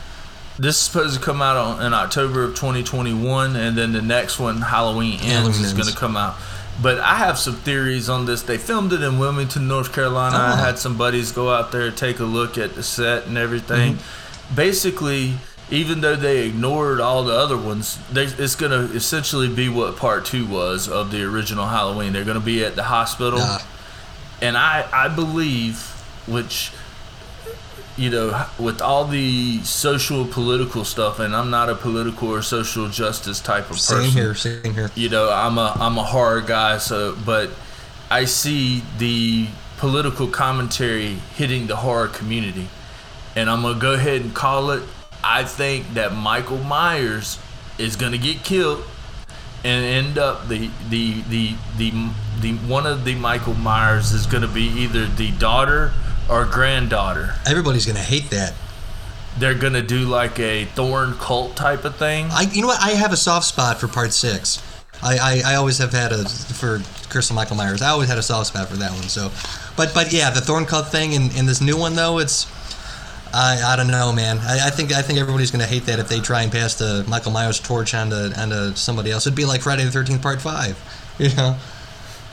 This is supposed to come out on, in October of 2021, and then the next one, Halloween Ends, Halloween is going to come out. But I have some theories on this. They filmed it in Wilmington, North Carolina. I Oh. had some buddies go out there take a look at the set and everything. Mm-hmm. Basically, even though they ignored all the other ones, they, it's going to essentially be what part two was of the original Halloween. They're going to be at the hospital Ah. and I I believe, which you know, with all the social political stuff, and I'm not a political or social justice type of person. Same here. Same here. You know, I'm a I'm a horror guy, so but I see the political commentary hitting the horror community, and I'm gonna go ahead and call it. I think that Michael Myers is gonna get killed and end up the the the the the one of the Michael Myers is going to be either the daughter or granddaughter. Everybody's gonna hate that. they're gonna do like a Thorn cult type of thing. I, you know what? I have a soft spot for part six. I, I, I always have had a for Curse of Michael Myers. I always had a soft spot for that one. So, but but yeah, the Thorn cult thing in, in this new one though, it's I, I don't know, man. I, I think I think everybody's gonna hate that if they try and pass the Michael Myers torch onto onto somebody else. It'd be like Friday the Thirteenth Part Five, you know.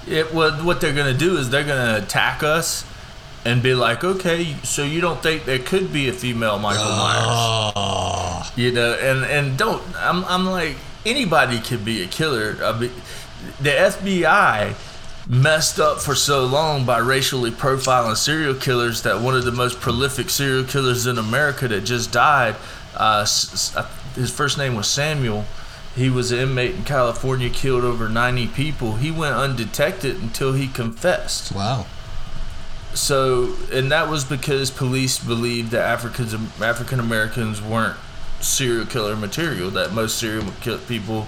It what what they're gonna do is they're gonna attack us and be like, okay, so you don't think there could be a female Michael ah. Myers? Oh, You know, and and don't I'm I'm like anybody could be a killer. I mean, the FBI messed up for so long by racially profiling serial killers that one of the most prolific serial killers in America that just died, uh, s- his first name was Samuel. He was an inmate in California, killed over 90 people. He went undetected until he confessed. wow. So, and that was because police believed that Africans African Americans weren't serial killer material. That most serial kill people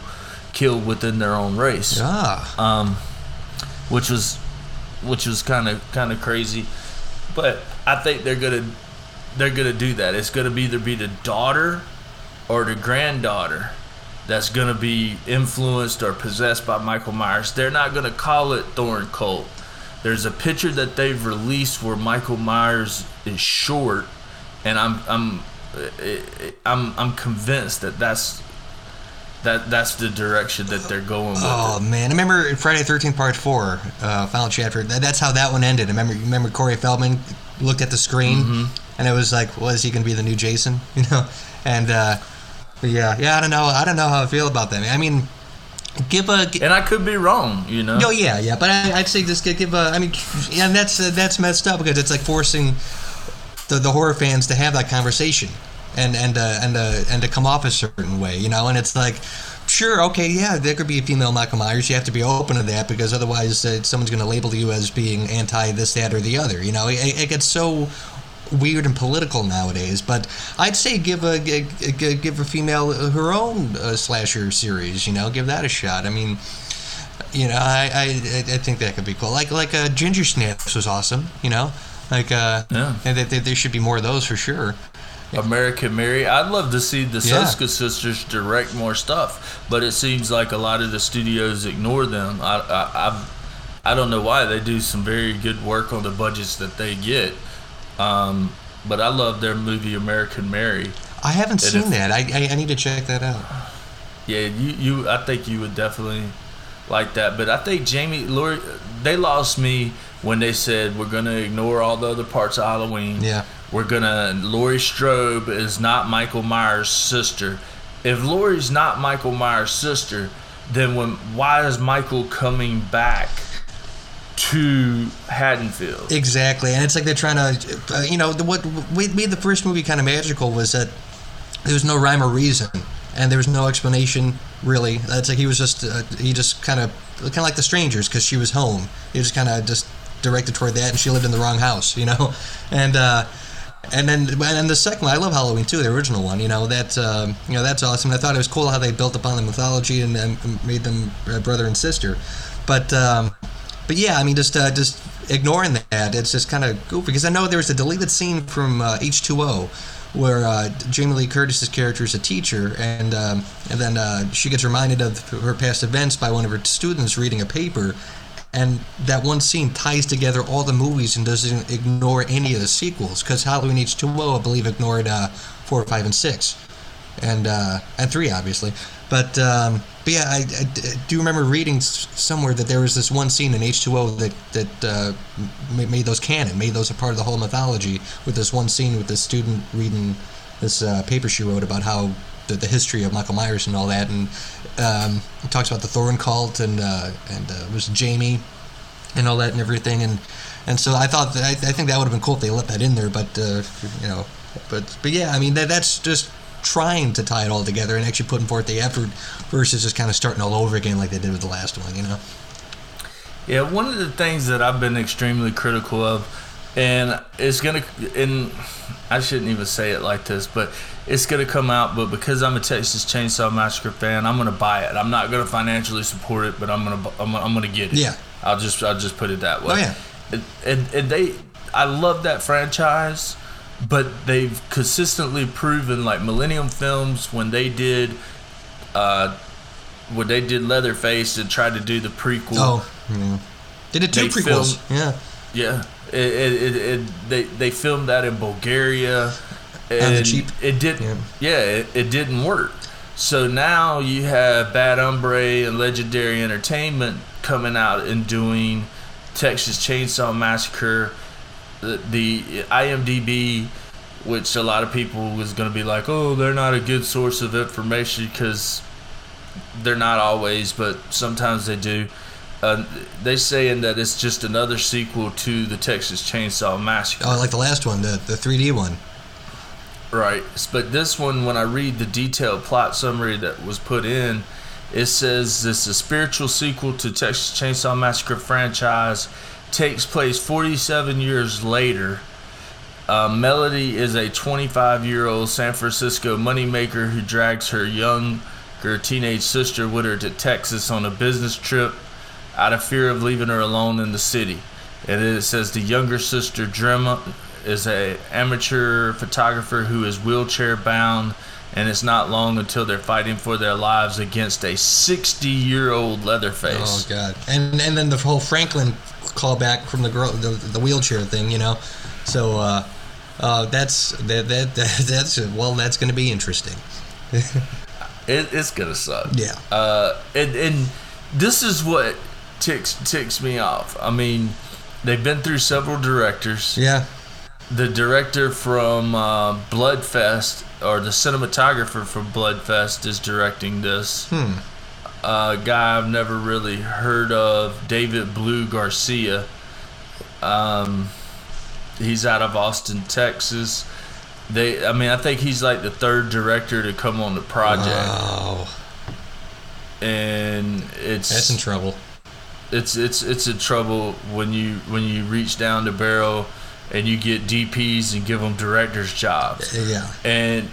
killed within their own race, Ah, um, which was which was kind of kind of crazy. But I think they're gonna they're gonna do that. It's gonna be either be the daughter or the granddaughter that's gonna be influenced or possessed by Michael Myers. They're not gonna call it Thorn Cult. There's a picture that they've released where Michael Myers is short, and I'm I'm eh, I'm I'm convinced that that's that that's the direction that they're going with. Oh it. man, I remember Friday Thirteenth Part Four, uh, final chapter. That, that's how that one ended. I remember, remember Corey Feldman looked at the screen, Mm-hmm. and it was like, "Was he going to be the new Jason?" You know, and uh, yeah, yeah. I don't know. I don't know how I feel about that. I mean, give a. And I could be wrong, you know. No, yeah, yeah, but I, I'd say just gi- give a. I mean, and that's uh, that's messed up because it's like forcing the, the horror fans to have that conversation and and uh, and uh, and to come off a certain way, you know. And it's like, sure, okay, yeah, there could be a female Michael Myers. You have to be open to that because otherwise, uh, someone's going to label you as being anti this, that, or the other. You know, it, it gets so weird and political nowadays. But I'd say give a, give a female her own uh, slasher series. You know, give that a shot. I mean. You know, I, I I think that could be cool. Like like uh, Ginger Snaps was awesome. You know, like uh, Yeah. and that there, there should be more of those for sure. American Mary. I'd love to see the Yeah. Soska sisters direct more stuff, but it seems like a lot of the studios ignore them. I, I, I, I don't know why. They do some very good work on the budgets that they get. Um, but I love their movie American Mary. I haven't And seen if- that. I, I I need to check that out. Yeah, you, you I think you would definitely like that. But I think Jamie Laurie they lost me when they said we're gonna ignore all the other parts of Halloween. Yeah. We're gonna Laurie Strode is not Michael Myers' sister. If Laurie's not Michael Myers' sister, then when why is Michael coming back to Haddonfield? Exactly, and it's like they're trying to, uh, you know, the, what made the first movie kind of magical was that there was no rhyme or reason, and there was no explanation really. It's like he was just uh, he just kind of kind of like the strangers because she was home. He just kind of just directed toward that, and she lived in the wrong house, you know, and. uh and then, and the second one, I love Halloween too, the original one. You know that, um, you know that's awesome. I thought it was cool how they built upon the mythology and, and made them uh, brother and sister. But, um, but yeah, I mean, just uh, just ignoring that, it's just kind of goofy because I know there was a deleted scene from uh, H2O where uh, Jamie Lee Curtis's character is a teacher, and um, and then uh, she gets reminded of her past events by one of her students reading a paper, and that one scene ties together all the movies and doesn't ignore any of the sequels because Halloween H2O, I believe, ignored uh, four, five, and six, and uh, and three, obviously. But um, but yeah, I, I do remember reading somewhere that there was this one scene in H2O that that uh, made those canon, made those a part of the whole mythology. With this one scene with this student reading this uh, paper she wrote about how the, the history of Michael Myers and all that, and um, talks about the Thorn cult and uh, and uh, was Jamie and all that and everything, and and so I thought that, I, I think that would have been cool if they let that in there, but uh, you know, but but yeah, I mean that that's just trying to tie it all together and actually putting forth the effort versus just kind of starting all over again like they did with the last one, you know. Yeah, one of the things that I've been extremely critical of, and it's gonna, and I shouldn't even say it like this, but it's gonna come out. But because I'm a Texas Chainsaw Massacre fan, I'm gonna buy it. I'm not gonna financially support it, but I'm gonna, I'm gonna, I'm gonna get it. Yeah. I'll just, I'll just put it that way. Oh, yeah. And, and, and they, I love that franchise, but they've consistently proven like Millennium Films when they did uh when they did Leatherface and tried to do the prequel. Oh, yeah. They did two prequels. filmed- yeah. Yeah, it, it, it, it they they filmed that in Bulgaria, and the cheap. It did, Yeah. yeah, it, it didn't work. So now you have Bad Hombre and Legendary Entertainment coming out and doing Texas Chainsaw Massacre. The, the IMDb, which a lot of people was going to be like, oh, they're not a good source of information because they're not always, but sometimes they do. Uh, they saying that it's just another sequel to the Texas Chainsaw Massacre. Oh, like the last one, the the 3D one. Right. But this one, when I read the detailed plot summary that was put in, it says this is a spiritual sequel to Texas Chainsaw Massacre franchise. Takes place 47 years later. Uh, Melody is a 25 year old San Francisco moneymaker who drags her younger teenage sister with her to Texas on a business trip out of fear of leaving her alone in the city. And it says the younger sister, Drema, is a amateur photographer who is wheelchair bound, and it's not long until they're fighting for their lives against a 60 year old Leatherface. Oh god. And and then the whole Franklin callback from the girl, the, the wheelchair thing, you know. So uh, uh, that's that, that that that's well, that's going to be interesting. It, it's gonna suck. Yeah. Uh, and and this is what ticks ticks me off. I mean, they've been through several directors. Yeah. the director from uh, Bloodfest or the cinematographer from Bloodfest is directing this. Hmm. A guy I've never really heard of, David Blue Garcia. Um, he's out of Austin, Texas. They, I mean, I think he's like the third director to come on the project, Oh, and it's that's in trouble. It's it's it's a trouble when you when you reach down the barrel and you get DPs and give them directors jobs. Yeah. And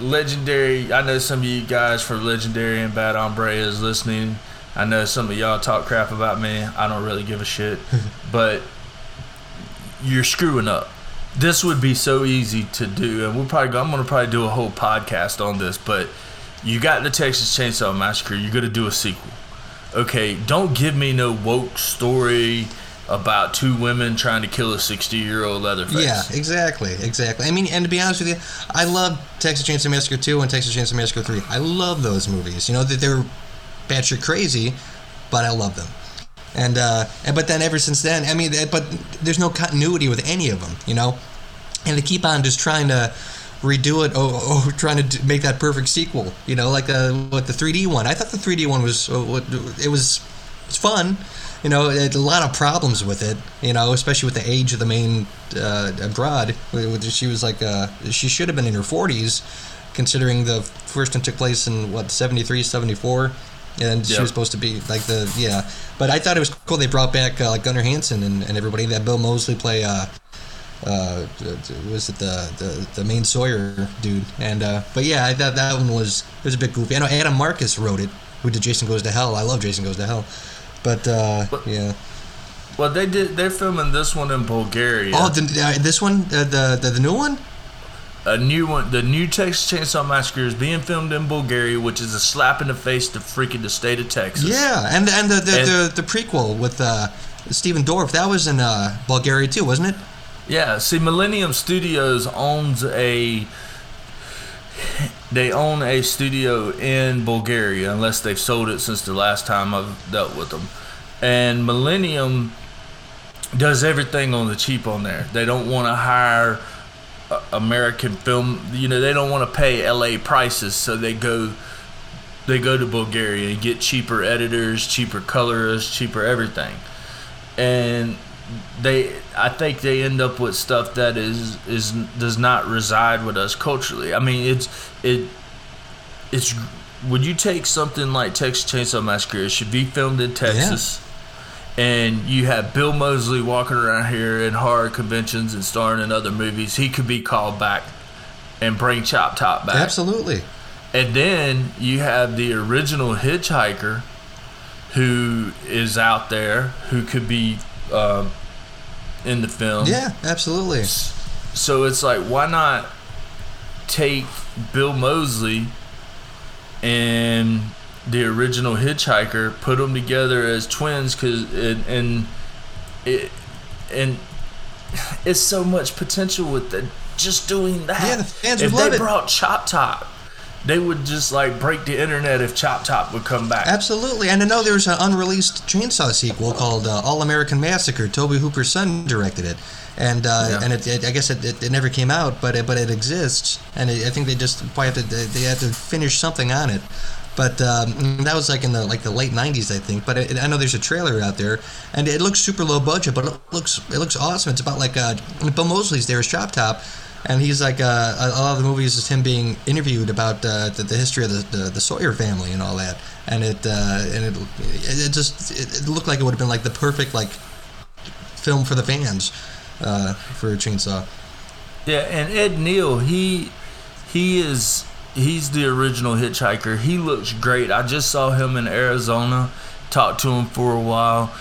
legendary, I know some of you guys from Legendary and Bad Hombre is listening. I know some of y'all talk crap about me. I don't really give a shit, but you're screwing up. This would be so easy to do, and we'll probably go, I'm gonna probably do a whole podcast on this. But you got the Texas Chainsaw Massacre. You're gonna do a sequel. Okay, don't give me no woke story about two women trying to kill a 60 year old Leatherface. Yeah, exactly, exactly. I mean, and to be honest with you, I love Texas Chainsaw Massacre 2 and Texas Chainsaw Massacre 3. I love those movies. You know, that they're batshit crazy, but I love them. And, uh, but then ever since then, I mean, but there's no continuity with any of them, you know? And they keep on just trying to redo it or, or trying to make that perfect sequel, you know, like uh, what the 3D one. I thought the 3D one was, uh, what- it was, it's fun. You know, it had a lot of problems with it. You know, especially with the age of the main uh, broad. She was like, uh, she should have been in her 40s, considering the first one took place in what 73, 74, and she was supposed to be like the yeah. But I thought it was cool. They brought back uh, like Gunnar Hansen and, and everybody. That Bill Moseley play. Uh, uh, was it the, the the main Sawyer dude? And uh, but yeah, I thought that one was it was a bit goofy. I know Adam Marcus wrote it, who did Jason Goes to Hell. I love Jason Goes to Hell, but uh, But- yeah. Well, they did. They're filming this one in Bulgaria. Oh, the, uh, this one, uh, the, the the new one. a new one. The new Texas Chainsaw Massacre is being filmed in Bulgaria, which is a slap in the face to freaking the state of Texas. Yeah, and and the the, And- the, the prequel with uh, Stephen Dorff that was in uh, Bulgaria too, wasn't it? Yeah. See, Millennium Studios owns a. They own a studio in Bulgaria, unless they've sold it since the last time I've dealt with them. And Millennium does everything on the cheap on there. They don't want to hire uh, American film. You know, they don't want to pay LA prices, so they go they go to Bulgaria and get cheaper editors, cheaper colorists, cheaper everything. And they I think they end up with stuff that is is does not reside with us culturally. I mean, it's it it's would you take something like Texas Chainsaw Massacre? It should be filmed in Texas. And you have Bill Moseley walking around here in horror conventions and starring in other movies. He could be called back and bring Chop Top back. Absolutely. And then you have the original hitchhiker who is out there who could be um, in the film. Yeah, absolutely. so it's like, why not take Bill Moseley and the original Hitchhiker, put them together as twins, cause and, and it and it's so much potential with the, just doing that. Yeah, the fans if would love they it. brought Chop Top, they would just like break the internet if Chop Top would come back. Absolutely, and I know there's an unreleased Chainsaw sequel called uh, All American Massacre. Tobe Hooper's son directed it, and uh, Yeah. and it, it, I guess it, it, never came out, but it, but it exists, and I think they just probably have to they have to finish something on it. But um, that was like in the like the late '90s, I think. But it, I know there's a trailer out there, and it looks super low budget, but it looks it looks awesome. It's about like uh, Bill Moseley's there as Chop Top, and he's like uh, a lot of the movies is him being interviewed about uh, the, the history of the, the, the Sawyer family and all that, and it uh, and it it just it, looked like it would have been like the perfect like film for the fans uh, for chainsaw. Yeah, and Ed Neal, he he is he's the original hitchhiker. He looks great. I just saw him in Arizona. Talked to him for a while.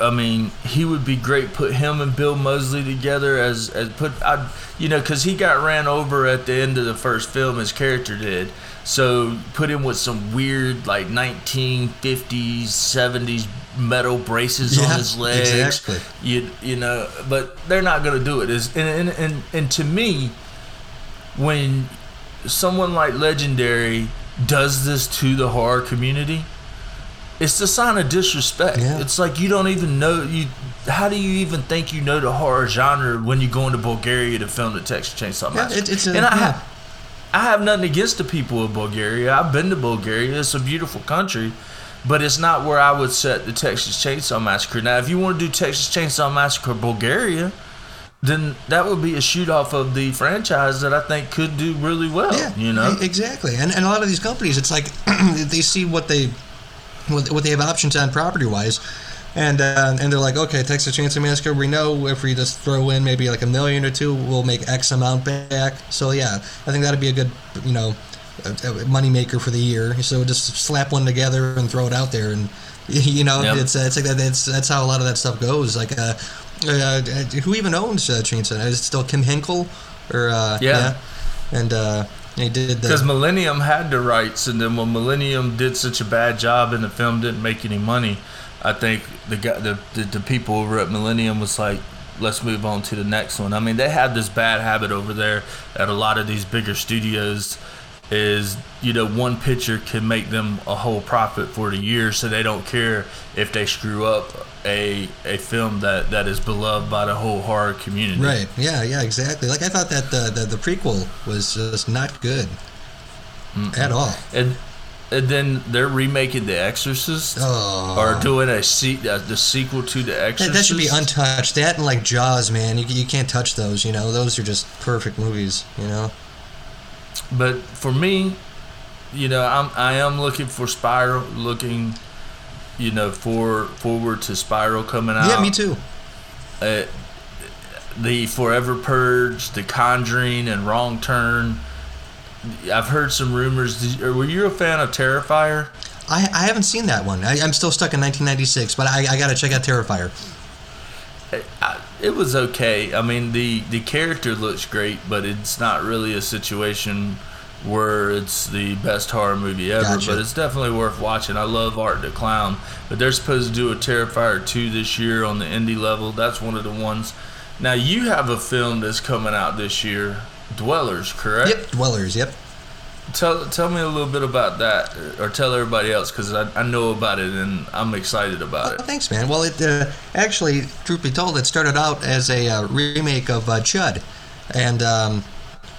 I mean, he would be great. Put him and Bill Moseley together as as put I, you know, because he got ran over at the end of the first film. His character did. So put him with some weird like 1950s, 70s metal braces Yeah, on his legs exactly. you you know but they're not going to do it is and, and and and to me when someone like legendary does this to the horror community it's a sign of disrespect Yeah. it's like you don't even know you how do you even think you know the horror genre when you go into bulgaria to film the texas chainsaw Yeah, massacre it, it's a, and I, yeah. have, I have nothing against the people of Bulgaria. I've been to Bulgaria. It's a beautiful country, but it's not where I would set the Texas Chainsaw Massacre. Now, if you want to do Texas Chainsaw Massacre Bulgaria, then that would be a shoot off of the franchise that I think could do really well. Yeah, you know, exactly. And and a lot of these companies, it's like they see what they what, what they have options on property wise, and uh, and they're like, okay, Texas Chainsaw Massacre. We know if we just throw in maybe like a million or two, we'll make X amount back. So yeah, I think that'd be a good you know money maker for the year. So just slap one together and throw it out there, and you know Yep. it's it's like that. That's that's how a lot of that stuff goes. Like uh, uh, who even owns uh, Chainsaw? Is it still Kim Henkel or uh, Yeah. and uh, he did because Millennium had the rights, and then when Millennium did such a bad job and the film didn't make any money, I think the guy, the, the the people over at Millennium was like, let's move on to the next one. I mean, they have this bad habit over there at a lot of these bigger studios. Is you know one picture can make them a whole profit for the year, so they don't care if they screw up a a film that that is beloved by the whole horror community. Right. Yeah. Yeah. Exactly. Like I thought that the the, the prequel was just not good at all. and and then they're remaking The Exorcist. Oh. or doing a se- uh, the sequel to The That, Exorcist. that should be untouched. That and like Jaws, man. You, you can't touch those. You know, those are just perfect movies. You know. But for me, you know, I'm I am looking for Spiral, looking, you know, for forward to Spiral coming out. Yeah, me too. Uh, the Forever Purge, The Conjuring, and Wrong Turn. I've heard some rumors. Did, were you a fan of Terrifier? I, I haven't seen that one. I, I'm still stuck in 1996, but I, I got to check out Terrifier. I, it was okay. I mean, the the character looks great, but it's not really a situation where it's the best horror movie ever. Gotcha. But it's definitely worth watching. I love Art the Clown, but they're supposed to do a Terrifier two this year on the indie level. That's one of the ones. Now you have a film that's coming out this year, Dwellers, correct? Yep, Dwellers. Yep. Tell tell me a little bit about that, or tell everybody else because I, I know about it and I'm excited about Oh, it. thanks, man. Well, it uh, actually, truth be told, it started out as a uh, remake of uh, Chud, and um,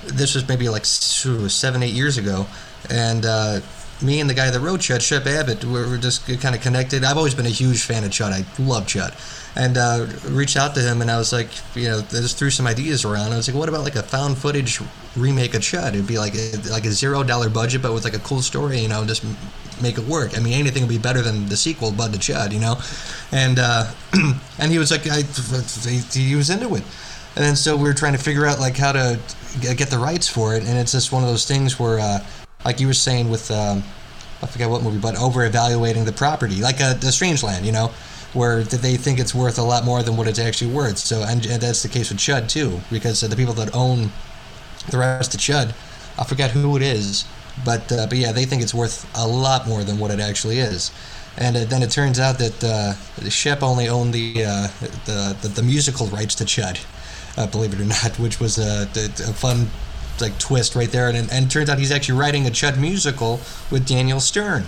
this was maybe like seven, eight years ago, and uh, me and the guy that wrote Chud, Shep Abbott, were, were just kind of connected. I've always been a huge fan of Chud. I love Chud, and uh, reached out to him, and I was like, you know, just threw some ideas around. I was like, what about like a found footage remake of Chud? It'd be like a, like a zero dollar budget, but with like a cool story, you know, just make it work. I mean, anything would be better than the sequel, Bud to Chud, you know, and uh, and he was like, I, he, was into it. And then so we were trying to figure out like how to get the rights for it, and it's just one of those things where, uh, like you were saying with, um, I forget what movie, but over evaluating the property, like a, the Strangeland, you know, where they think it's worth a lot more than what it's actually worth. So, and, and that's the case with Chud too, because the people that own the rest of Chud, I forget who it is, but uh, but yeah, they think it's worth a lot more than what it actually is. And uh, then it turns out that uh, Shep only owned the, uh, the, the the musical rights to Chud, uh, believe it or not, which was a, a fun like twist right there. And, and it turns out he's actually writing a Chud musical with Daniel Stern,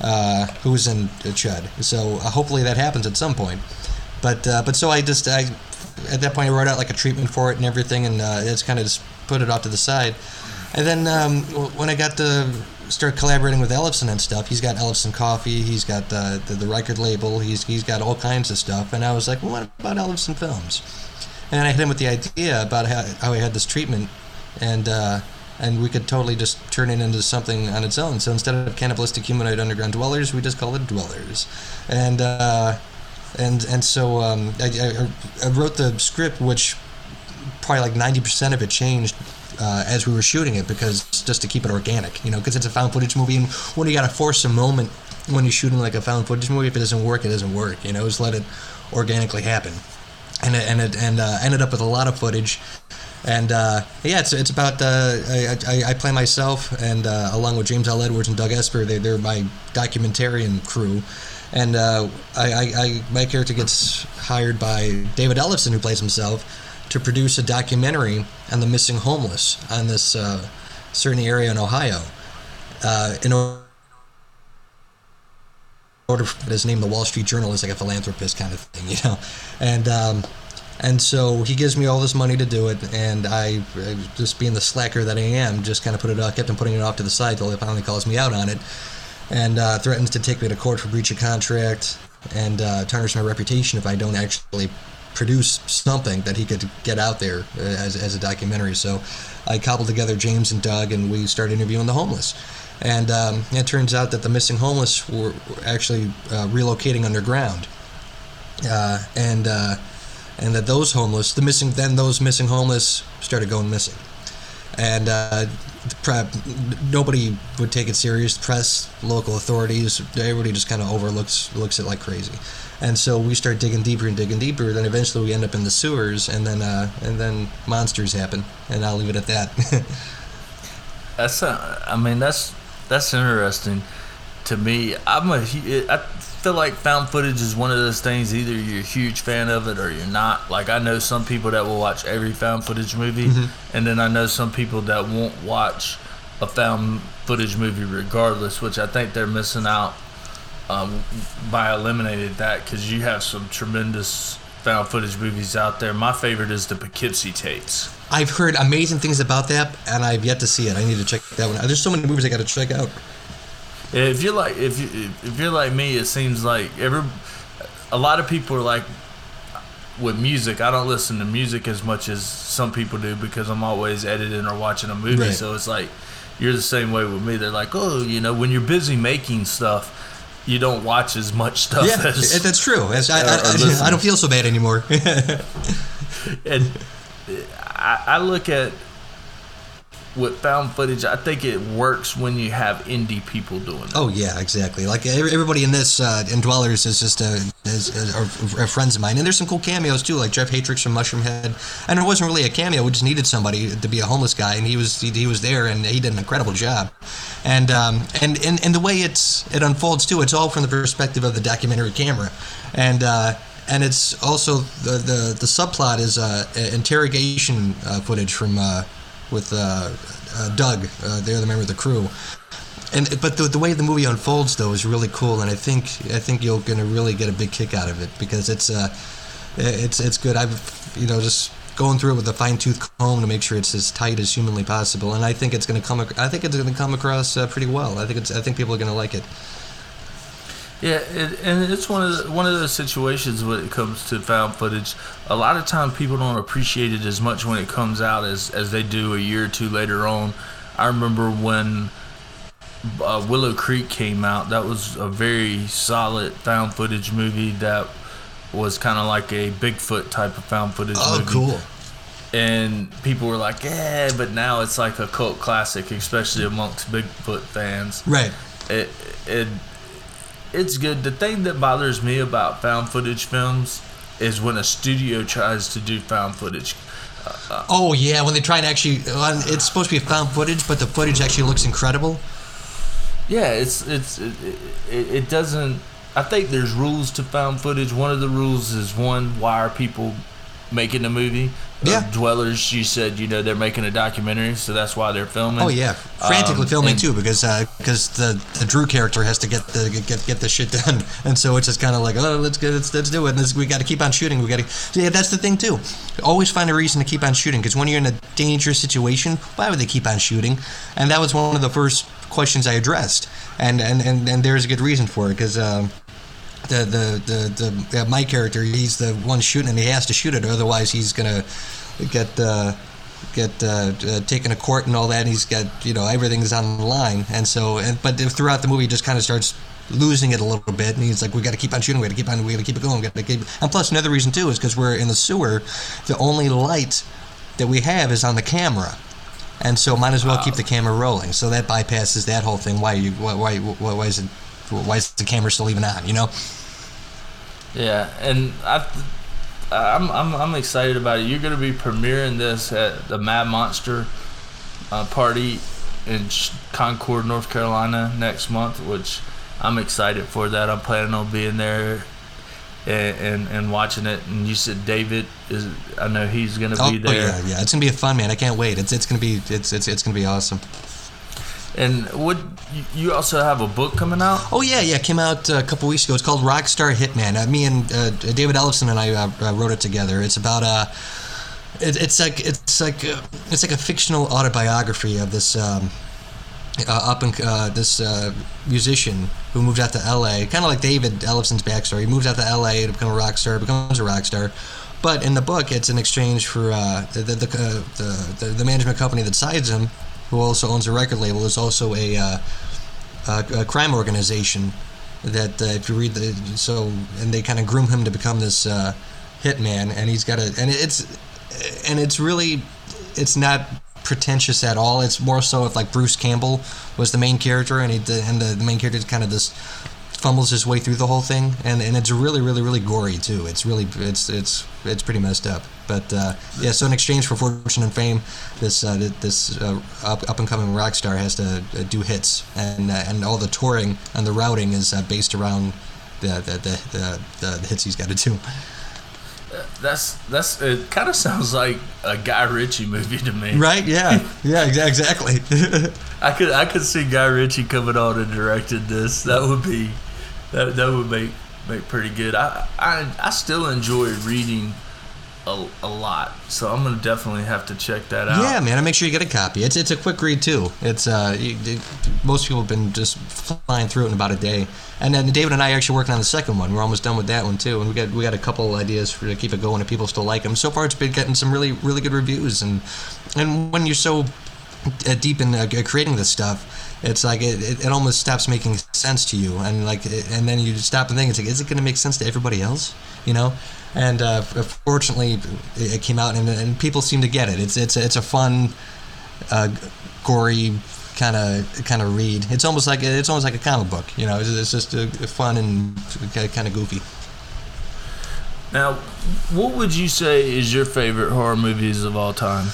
uh, who's in Chud. So uh, hopefully that happens at some point. But uh, but so I just I at that point I wrote out like a treatment for it and everything, and uh, it's kind of just put it off to the side. And then um, when I got to start collaborating with Ellefson and stuff, he's got Ellefson Coffee, he's got the, the, the record label, he's he's got all kinds of stuff. And I was like, well, what about Ellefson Films? And I hit him with the idea about how, how I had this treatment, and uh, and we could totally just turn it into something on its own. So instead of cannibalistic humanoid underground dwellers, we just call it dwellers, and uh, and and so um, I, I, I wrote the script, which probably like ninety percent of it changed uh, as we were shooting it because just to keep it organic, you know, because it's a found footage movie, and when you got to force a moment when you're shooting like a found footage movie, if it doesn't work, it doesn't work. You know, just let it organically happen, and it, and it and uh, ended up with a lot of footage. And uh, yeah, it's, it's about uh, I, I, I, play myself, and uh, along with James L. Edwards and Doug Esper, they, they're my documentarian crew. And uh, I, I, my character gets hired by David Ellefson, who plays himself, to produce a documentary on the missing homeless on this uh, certain area in Ohio. Uh, in order for his name, the Wall Street Journal is like a philanthropist kind of thing, you know, and um, and so he gives me all this money to do it, and I, just being the slacker that I am, just kind of put it off, kept on putting it off to the side till he finally calls me out on it, and uh, threatens to take me to court for breach of contract and uh, tarnish my reputation if I don't actually produce something that he could get out there uh, as, as a documentary. So I cobbled together James and Doug, and we started interviewing the homeless. And um, it turns out that the missing homeless were actually uh, relocating underground, uh, and uh, and that those homeless, the missing, then those missing homeless started going missing, and uh, nobody would take it serious. Press, local authorities, everybody just kind of overlooks looks it like crazy. And so we start digging deeper and digging deeper. Then eventually we end up in the sewers, and then uh, and then monsters happen. And I'll leave it at that. that's uh, I mean that's that's interesting to me. I'm a I feel like found footage is one of those things. Either you're a huge fan of it or you're not. Like I know some people that will watch every found footage movie, mm-hmm. and then I know some people that won't watch a found footage movie regardless. Which I think they're missing out um, by eliminating that because you have some tremendous found footage movies out there. My favorite is the Poughkeepsie tapes. I've heard amazing things about that, and I've yet to see it. I need to check that one. There's so many movies I got to check out. If you're like if you if you're like me, it seems like every a lot of people are like with music. I don't listen to music as much as some people do because I'm always editing or watching a movie. Right. So it's like you're the same way with me. They're like, oh, you know, when you're busy making stuff you don't watch as much stuff. Yeah, as, that's true. As, I, I, I, don't feel so bad anymore. and I, I look at with found footage, I think it works when you have indie people doing it. Oh yeah, exactly. Like everybody in this uh, in Dwellers is just a, is, are, are, friends of mine, and there's some cool cameos too, like Jeff Hatrix from Mushroomhead. And it wasn't really a cameo; we just needed somebody to be a homeless guy, and he was he, he was there, and he did an incredible job. And um, and, and and the way it's it unfolds too, it's all from the perspective of the documentary camera, and. Uh, and it's also the the, the subplot is uh, interrogation uh, footage from uh, with uh, uh, Doug, uh, they're the other member of the crew. And but the, the way the movie unfolds though is really cool, and I think I think you're gonna really get a big kick out of it because it's uh, it's it's good. I've you know just going through it with a fine tooth comb to make sure it's as tight as humanly possible, and I think it's gonna come. I think it's gonna come across uh, pretty well. I think it's I think people are gonna like it. Yeah, it, and it's one of the, one of those situations when it comes to found footage. A lot of times people don't appreciate it as much when it comes out as as they do a year or two later on. I remember when uh, Willow Creek came out. That was a very solid found footage movie that was kind of like a Bigfoot type of found footage oh, movie. cool. And people were like, "Yeah," but now it's like a cult classic, especially amongst Bigfoot fans. Right. It it it's good. The thing that bothers me about found footage films is when a studio tries to do found footage. Oh yeah, when they try and actually, uh, it's supposed to be found footage, but the footage actually looks incredible. Yeah, it's it's it, it, it doesn't. I think there's rules to found footage. One of the rules is one: why are people making a movie? Uh, Yeah. Dwellers, you said you know they're making a documentary, so that's why they're filming. Oh yeah, frantically Um, filming and- too because because the the Drew character has to get the get get the shit done, and so it's just kind of like oh let's get let's, let's do it. And this, we got to keep on shooting. We got to yeah that's the thing too. Always find a reason to keep on shooting because when you're in a dangerous situation, why would they keep on shooting? And that was one of the first questions I addressed, and and and, and there's a good reason for it because. Um, the the the, the uh, my character he's the one shooting and he has to shoot it otherwise he's gonna get uh, get uh, uh, taken to court and all that and he's got you know everything's on the line. And so and but throughout the movie he just kind of starts losing it a little bit and he's like we got to keep on shooting we got to keep on we got to keep it going we got to keep and plus another reason too is because we're in the sewer the only light that we have is on the camera. And so might as well keep the camera rolling. So that bypasses that whole thing. Why you why why, why, why is it why is the camera still even on you know Yeah, and I, I'm, I'm, I'm excited about it. You're going to be premiering this at the Mad Monster uh, party in Concord, North Carolina next month, which I'm excited for that. I'm planning on being there and, and, and watching it. And you said David is, I know he's going to Oh, be there. Oh yeah, yeah. It's gonna be a fun man. I can't wait. It's it's gonna be it's it's it's gonna be awesome. And what you- also have a book coming out? Oh yeah, yeah. Came out uh, a couple weeks ago. It's called Rockstar Hitman. Uh, me and uh, David Ellefson and I uh, uh, wrote it together. It's about uh, it, it's like it's like it's like a fictional autobiography of this um, up and this musician who moved out to L.A. Kind of like David Ellefson's backstory. He moves out to L.A. to become a rock star. Becomes a rock star. But in the book, it's in exchange for the the, the the the management company that sides him, who also owns a record label, is also a uh, a, a crime organization that uh, if you read the so and they kind of groom him to become this uh, hitman and he's got a and it's and it's really it's not pretentious at all. It's more so if like Bruce Campbell was the main character and he and the, the main character is kind of just fumbles his way through the whole thing and and it's really really really gory too it's really it's it's it's pretty messed up but uh, yeah so in exchange for fortune and fame this uh, this uh, up, up and coming rock star has to uh, do hits and uh, and all the touring and the routing is uh, based around the the, the, the, the, the hits he's got to do That's that's it. Kind of sounds like a Guy Ritchie movie to me. right yeah yeah exactly I could I could see Guy Ritchie coming on and directed this. That would be that that would make make pretty good. I I, I still enjoy reading a, a lot, so I'm gonna definitely have to check that out. Yeah, man, I make sure you get a copy. It's it's a quick read too. It's uh, you, it, most people have been just flying through it in about a day. And then David and I are actually working on the second one. We're almost done with that one too, and we got we got a couple ideas for to keep it going if people still like them. So far, it's been getting some really really good reviews, and and when you're so uh, deep in uh, creating this stuff, it's like it, it, it almost stops making sense to you, and like and then you stop and think, it's like, is it going to make sense to everybody else? You know. And uh, fortunately, it came out, and, and people seem to get it. It's it's it's a fun, uh, gory kind of kind of read. It's almost like it's almost like a comic book. You know, it's, it's just a, fun and kind of goofy. Now, what would you say is your favorite horror movies of all time?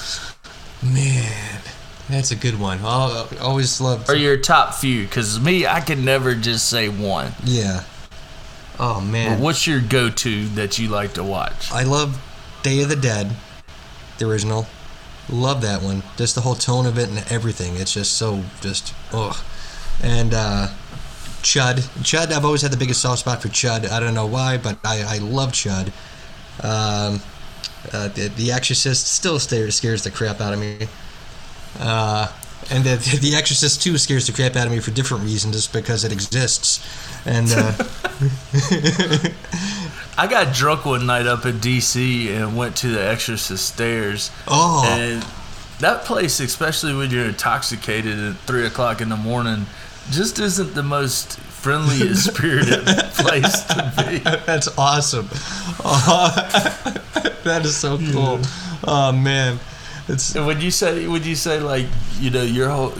Man, that's a good one. I always love. Or your top few? Because me, I can never just say one. Yeah. Oh man, what's your go-to that you like to watch? I love Day of the Dead, the original. Love that one. Just the whole tone of it and everything. It's just so just ugh. And uh, Chud. Chud. I've always had the biggest soft spot for Chud. I don't know why, but I, I love Chud. Um, uh, the, the Exorcist still scares the crap out of me. Uh, and the, the Exorcist 2 scares the crap out of me for different reasons, just because it exists. And uh, I got drunk one night up in D.C. and went to the Exorcist stairs. oh, And that place, especially when you're intoxicated at three o'clock in the morning, just isn't the most friendly spirited place to be. That's awesome. Oh, that is so cool. Oh man, it's would you say would you say like you know your whole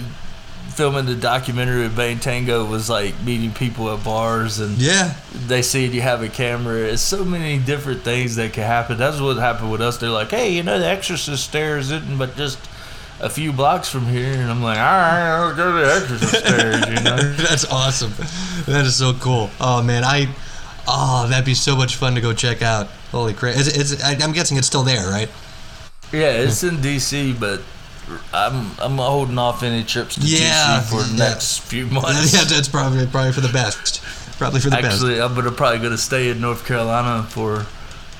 filming the documentary of Bang Tango was like meeting people at bars and Yeah. they see you have a camera. It's so many different things that can happen. That's what happened with us. They're like, hey, you know, the Exorcist stairs isn't but just a few blocks from here. And I'm like, all right, I'll go to the Exorcist stairs, you know? That's awesome. That is so cool. Oh man, I oh that'd be so much fun to go check out. Holy crap! Is, it- is, I'm guessing it's still there, right? Yeah, it's in D.C., but I'm I'm holding off any trips to Yeah, D.C. for the yeah. next few months. yeah, that's probably probably for the best. Probably for the best. Actually, I'm gonna probably gonna stay in North Carolina for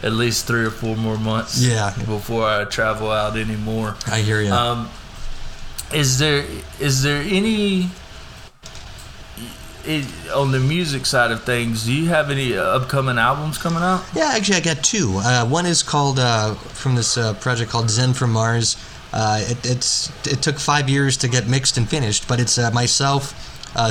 at least three or four more months. Yeah. Before I travel out anymore. I hear you. Um, is there is there any i on the music side of things? Do you have any uh, upcoming albums coming out? Yeah, actually, I got two. Uh, one is called uh, from this uh, project called Zen from Mars. Uh, it, it's it took five years to get mixed and finished, but it's uh, myself,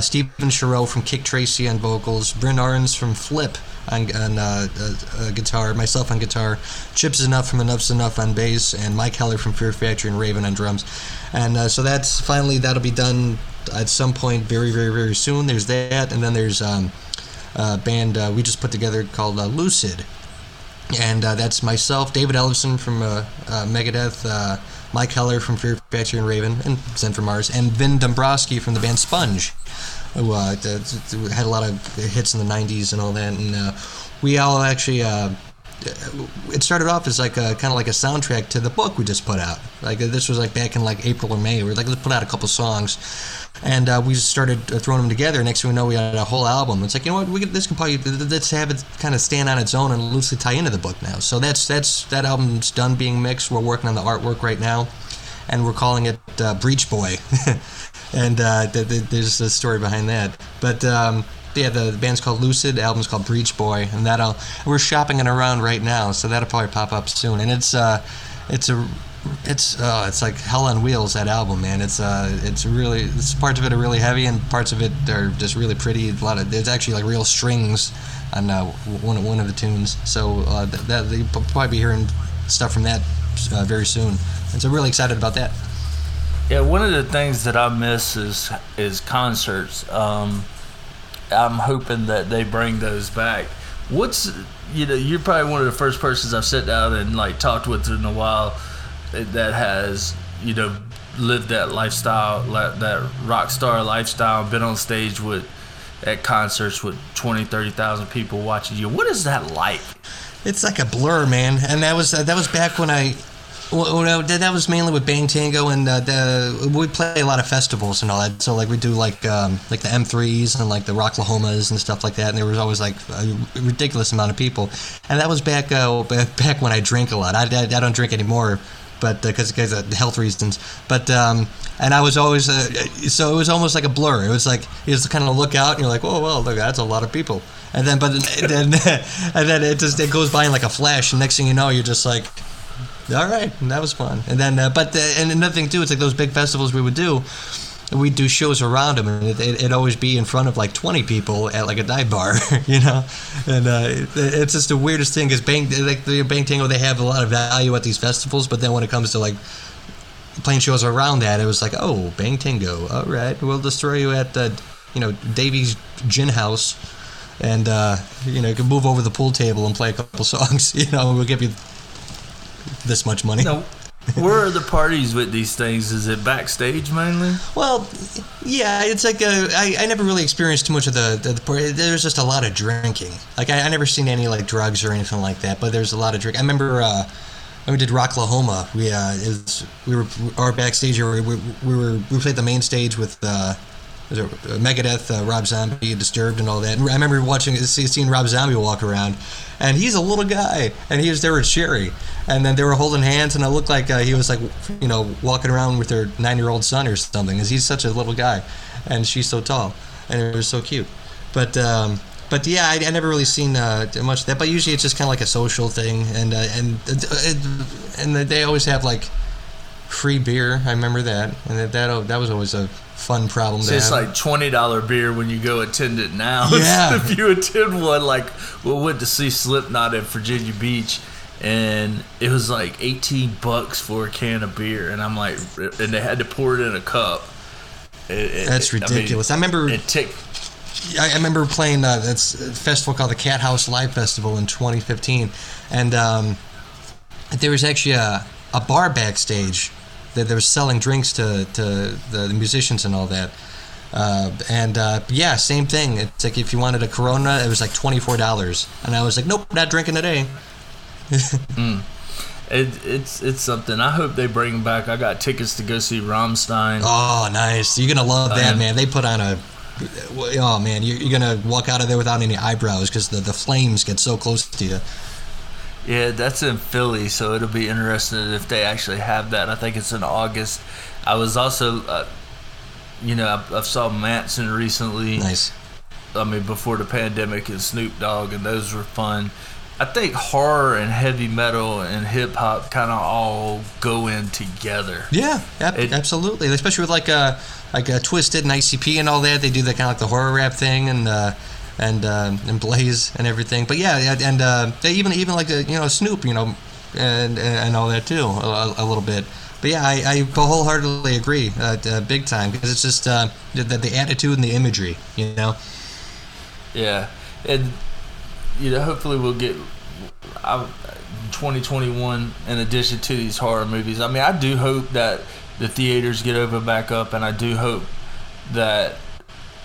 Stephen Shareaux from Kik Tracee on vocals, Bryn Arns from Flip on, on guitar, myself on guitar, Chip Z'Nuff from Enuff Z'Nuff on bass, and Mike Heller from Fear Factory and Raven on drums. And so that's finally that'll be done at some point very very very soon. There's that, and then there's um, a band uh, we just put together called uh, Lucid and uh, that's myself, David Ellefson from uh, uh, Megadeth, uh, Mike Heller from Fear Factory and Raven, and Zen from Mars, and Vin Dombroski from the band Sponge, who had a lot of hits in the '90s and all that. And we all actually. Uh, it started off as like a kind of like a soundtrack to the book we just put out. Like this was like back in like April or May. We were like, let's put out a couple songs, and uh, we just started uh, throwing them together. Next thing we know, we had a whole album. It's like you know what, we could, this can probably let's have it kind of stand on its own and loosely tie into the book now. So that's that's that album's done being mixed. We're working on the artwork right now, and we're calling it uh, Breach Boy. and uh, th- th- there's a story behind that. But um, yeah, the, the band's called Lucid. The album's called Breach Boy, and that'll we're shopping it around right now, so that'll probably pop up soon. And it's uh, it's a it's uh, it's like hell on wheels that album, man. It's uh, it's really it's parts of it are really heavy, and parts of it are just really pretty. A lot of there's actually like real strings on uh, one one of the tunes. So uh, that, that you'll probably be hearing stuff from that uh, very soon. And so really excited about that. Yeah, one of the things that I miss is is concerts. Um, I'm hoping that they bring those back. What's you know you're probably one of the first persons I've sat down and like talked with in a while that has you know lived that lifestyle, that rock star lifestyle, been on stage with at concerts with 20, 30,000 people watching you. What is that like? It's like a blur, man. And that was that was back when I. Well, that was mainly with Bang Tango, and uh, the, we play a lot of festivals and all that. So like we do like um, like the M3s and like the Rocklahomas and stuff like that. And there was always like a ridiculous amount of people. And that was back uh, back when I drank a lot. I, I, I don't drink anymore, but because because of health reasons. But um, and I was always uh, so it was almost like a blur. It was like you just kind of look out and you're like, oh well, look, that's a lot of people. And then but then and then it just it goes by in like a flash. And next thing you know, you're just like, all right, that was fun. And then uh, but uh, and another thing too, it's like those big festivals we would do. We'd do shows around them, and it, it, it'd always be in front of like 20 people at like a dive bar, you know. And uh, it, it's just the weirdest thing is Bang like the Bang Tango. They have a lot of value at these festivals, but then when it comes to like playing shows around that, it was like, oh, Bang Tango, all right, we'll destroy you at the, you know, Davies Gin House, and uh, you know, you can move over the pool table and play a couple songs, you know, and we'll give you this much money. Now, where are the parties with these things? Is it backstage mainly? Well, yeah, it's like uh, I, I never really experienced too much of the, the, the party. There's just a lot of drinking. Like I, I never seen any like drugs or anything like that. But there's a lot of drink. I remember uh, when we did Rocklahoma. We uh, it was, we were our backstage. We were, we were we played the main stage with. Uh, was it Megadeth, uh, Rob Zombie, Disturbed, and all that. And I remember watching, seeing Rob Zombie walk around, and he's a little guy, and he was there with Sheri, and then they were holding hands, and it looked like uh, he was like, you know, walking around with their nine-year-old son or something, because he's such a little guy, and she's so tall, and it was so cute. But um, but yeah, I, I never really seen uh, much of that. But usually it's just kind of like a social thing, and uh, and and they always have like free beer. I remember that, and that that, that was always a fun problem So it's have. like twenty dollar beer when you go attend it now. Yeah. if you attend one, like we went to see Slipknot at Virginia Beach, and it was like eighteen bucks for a can of beer, and I'm like, and they had to pour it in a cup, It, it, That's ridiculous. I, mean, I remember. It tick. I, remember playing uh, that's festival called the Cat House Live Festival in 2015, and um, there was actually a, a bar backstage that they were selling drinks to, to the, the musicians and all that. Uh, and uh, yeah, same thing. It's like if you wanted a Corona, it was like twenty four dollars, and I was like, nope, not drinking today. mm. It, it's it's something. I hope they bring back. I got tickets to go see Rammstein. Oh, nice! You're gonna love that, man. They put on a. Oh man, you're, you're gonna walk out of there without any eyebrows because the, the flames get so close to you. Yeah, that's in Philly, so it'll be interesting if they actually have that. I think it's in August. I was also, uh, you know, I, I saw Manson recently. Nice. I mean, before the pandemic and Snoop Dogg, and those were fun. I think horror and heavy metal and hip hop kind of all go in together. Yeah, ab- it, absolutely. Especially with like a like a Twiztid and ICP and all that. They do that kind of like the horror rap thing and. Uh, and uh, and Blaze and everything. But yeah, and uh, even even like the, you know Snoop, you know, and and all that too a, a little bit. But yeah, I, I wholeheartedly agree, uh, uh big time, because it's just uh, the, the attitude and the imagery, you know. Yeah, and you know, hopefully we'll get. I, 2021 in addition to these horror movies. I mean, I do hope that the theaters get over back up, and I do hope that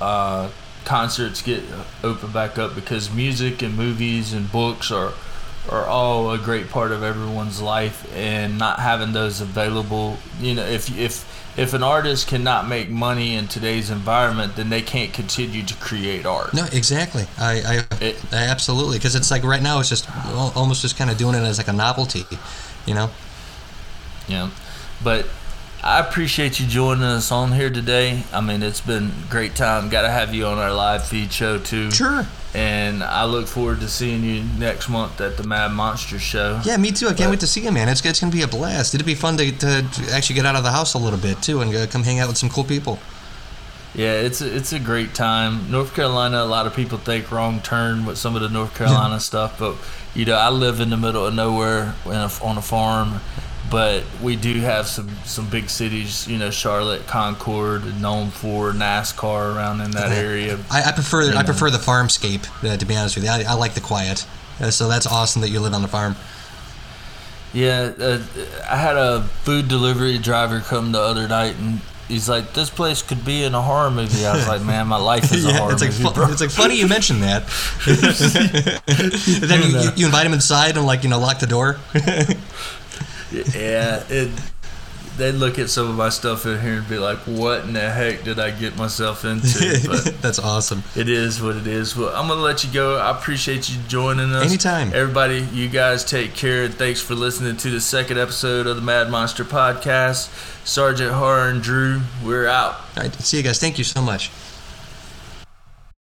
uh, concerts get uh, open back up because music and movies and books are are all a great part of everyone's life and not having those available you know if if if an artist cannot make money in today's environment then they can't continue to create art. No exactly. I i, it, I absolutely because it's like right now it's just almost just kind of doing it as like a novelty you know? Yeah but I appreciate you joining us on here today. I mean, it's been a great time. Got to have you on our live feed show too. Sure. And I look forward to seeing you next month at the Mad Monster Show. Yeah, me too. I can't but, wait to see you, man. It's, it's going to be a blast. It'll be fun to, to actually get out of the house a little bit too and uh, come hang out with some cool people. Yeah, it's a, it's a great time. North Carolina, a lot of people think wrong turn with some of the North Carolina stuff, but you know, I live in the middle of nowhere a, on a farm, but we do have some some big cities. You know, Charlotte, Concord, known for NASCAR around in that area. I, I prefer I prefer the farmscape. Uh, to be honest with you, I, I like the quiet. Uh, so that's awesome that you live on the farm. Yeah, uh, I had a food delivery driver come the other night and he's like, "This place could be in a horror movie." I was like, "Man, my life is a yeah, horror it's like movie." Fu- it's like funny you mentioned that. then you, you, you, invite him inside and like you know lock the door yeah, it. They look at some of my stuff in here and be like, "What in the heck did I get myself into?" But That's awesome. It is what it is. Well, I'm gonna let you go. I appreciate you joining us. Anytime. Everybody, you guys take care. And thanks for listening to the second episode of the Mad Monster Podcast. Sergeant Horror and Drew, we're out. All right, see you guys. Thank you so much.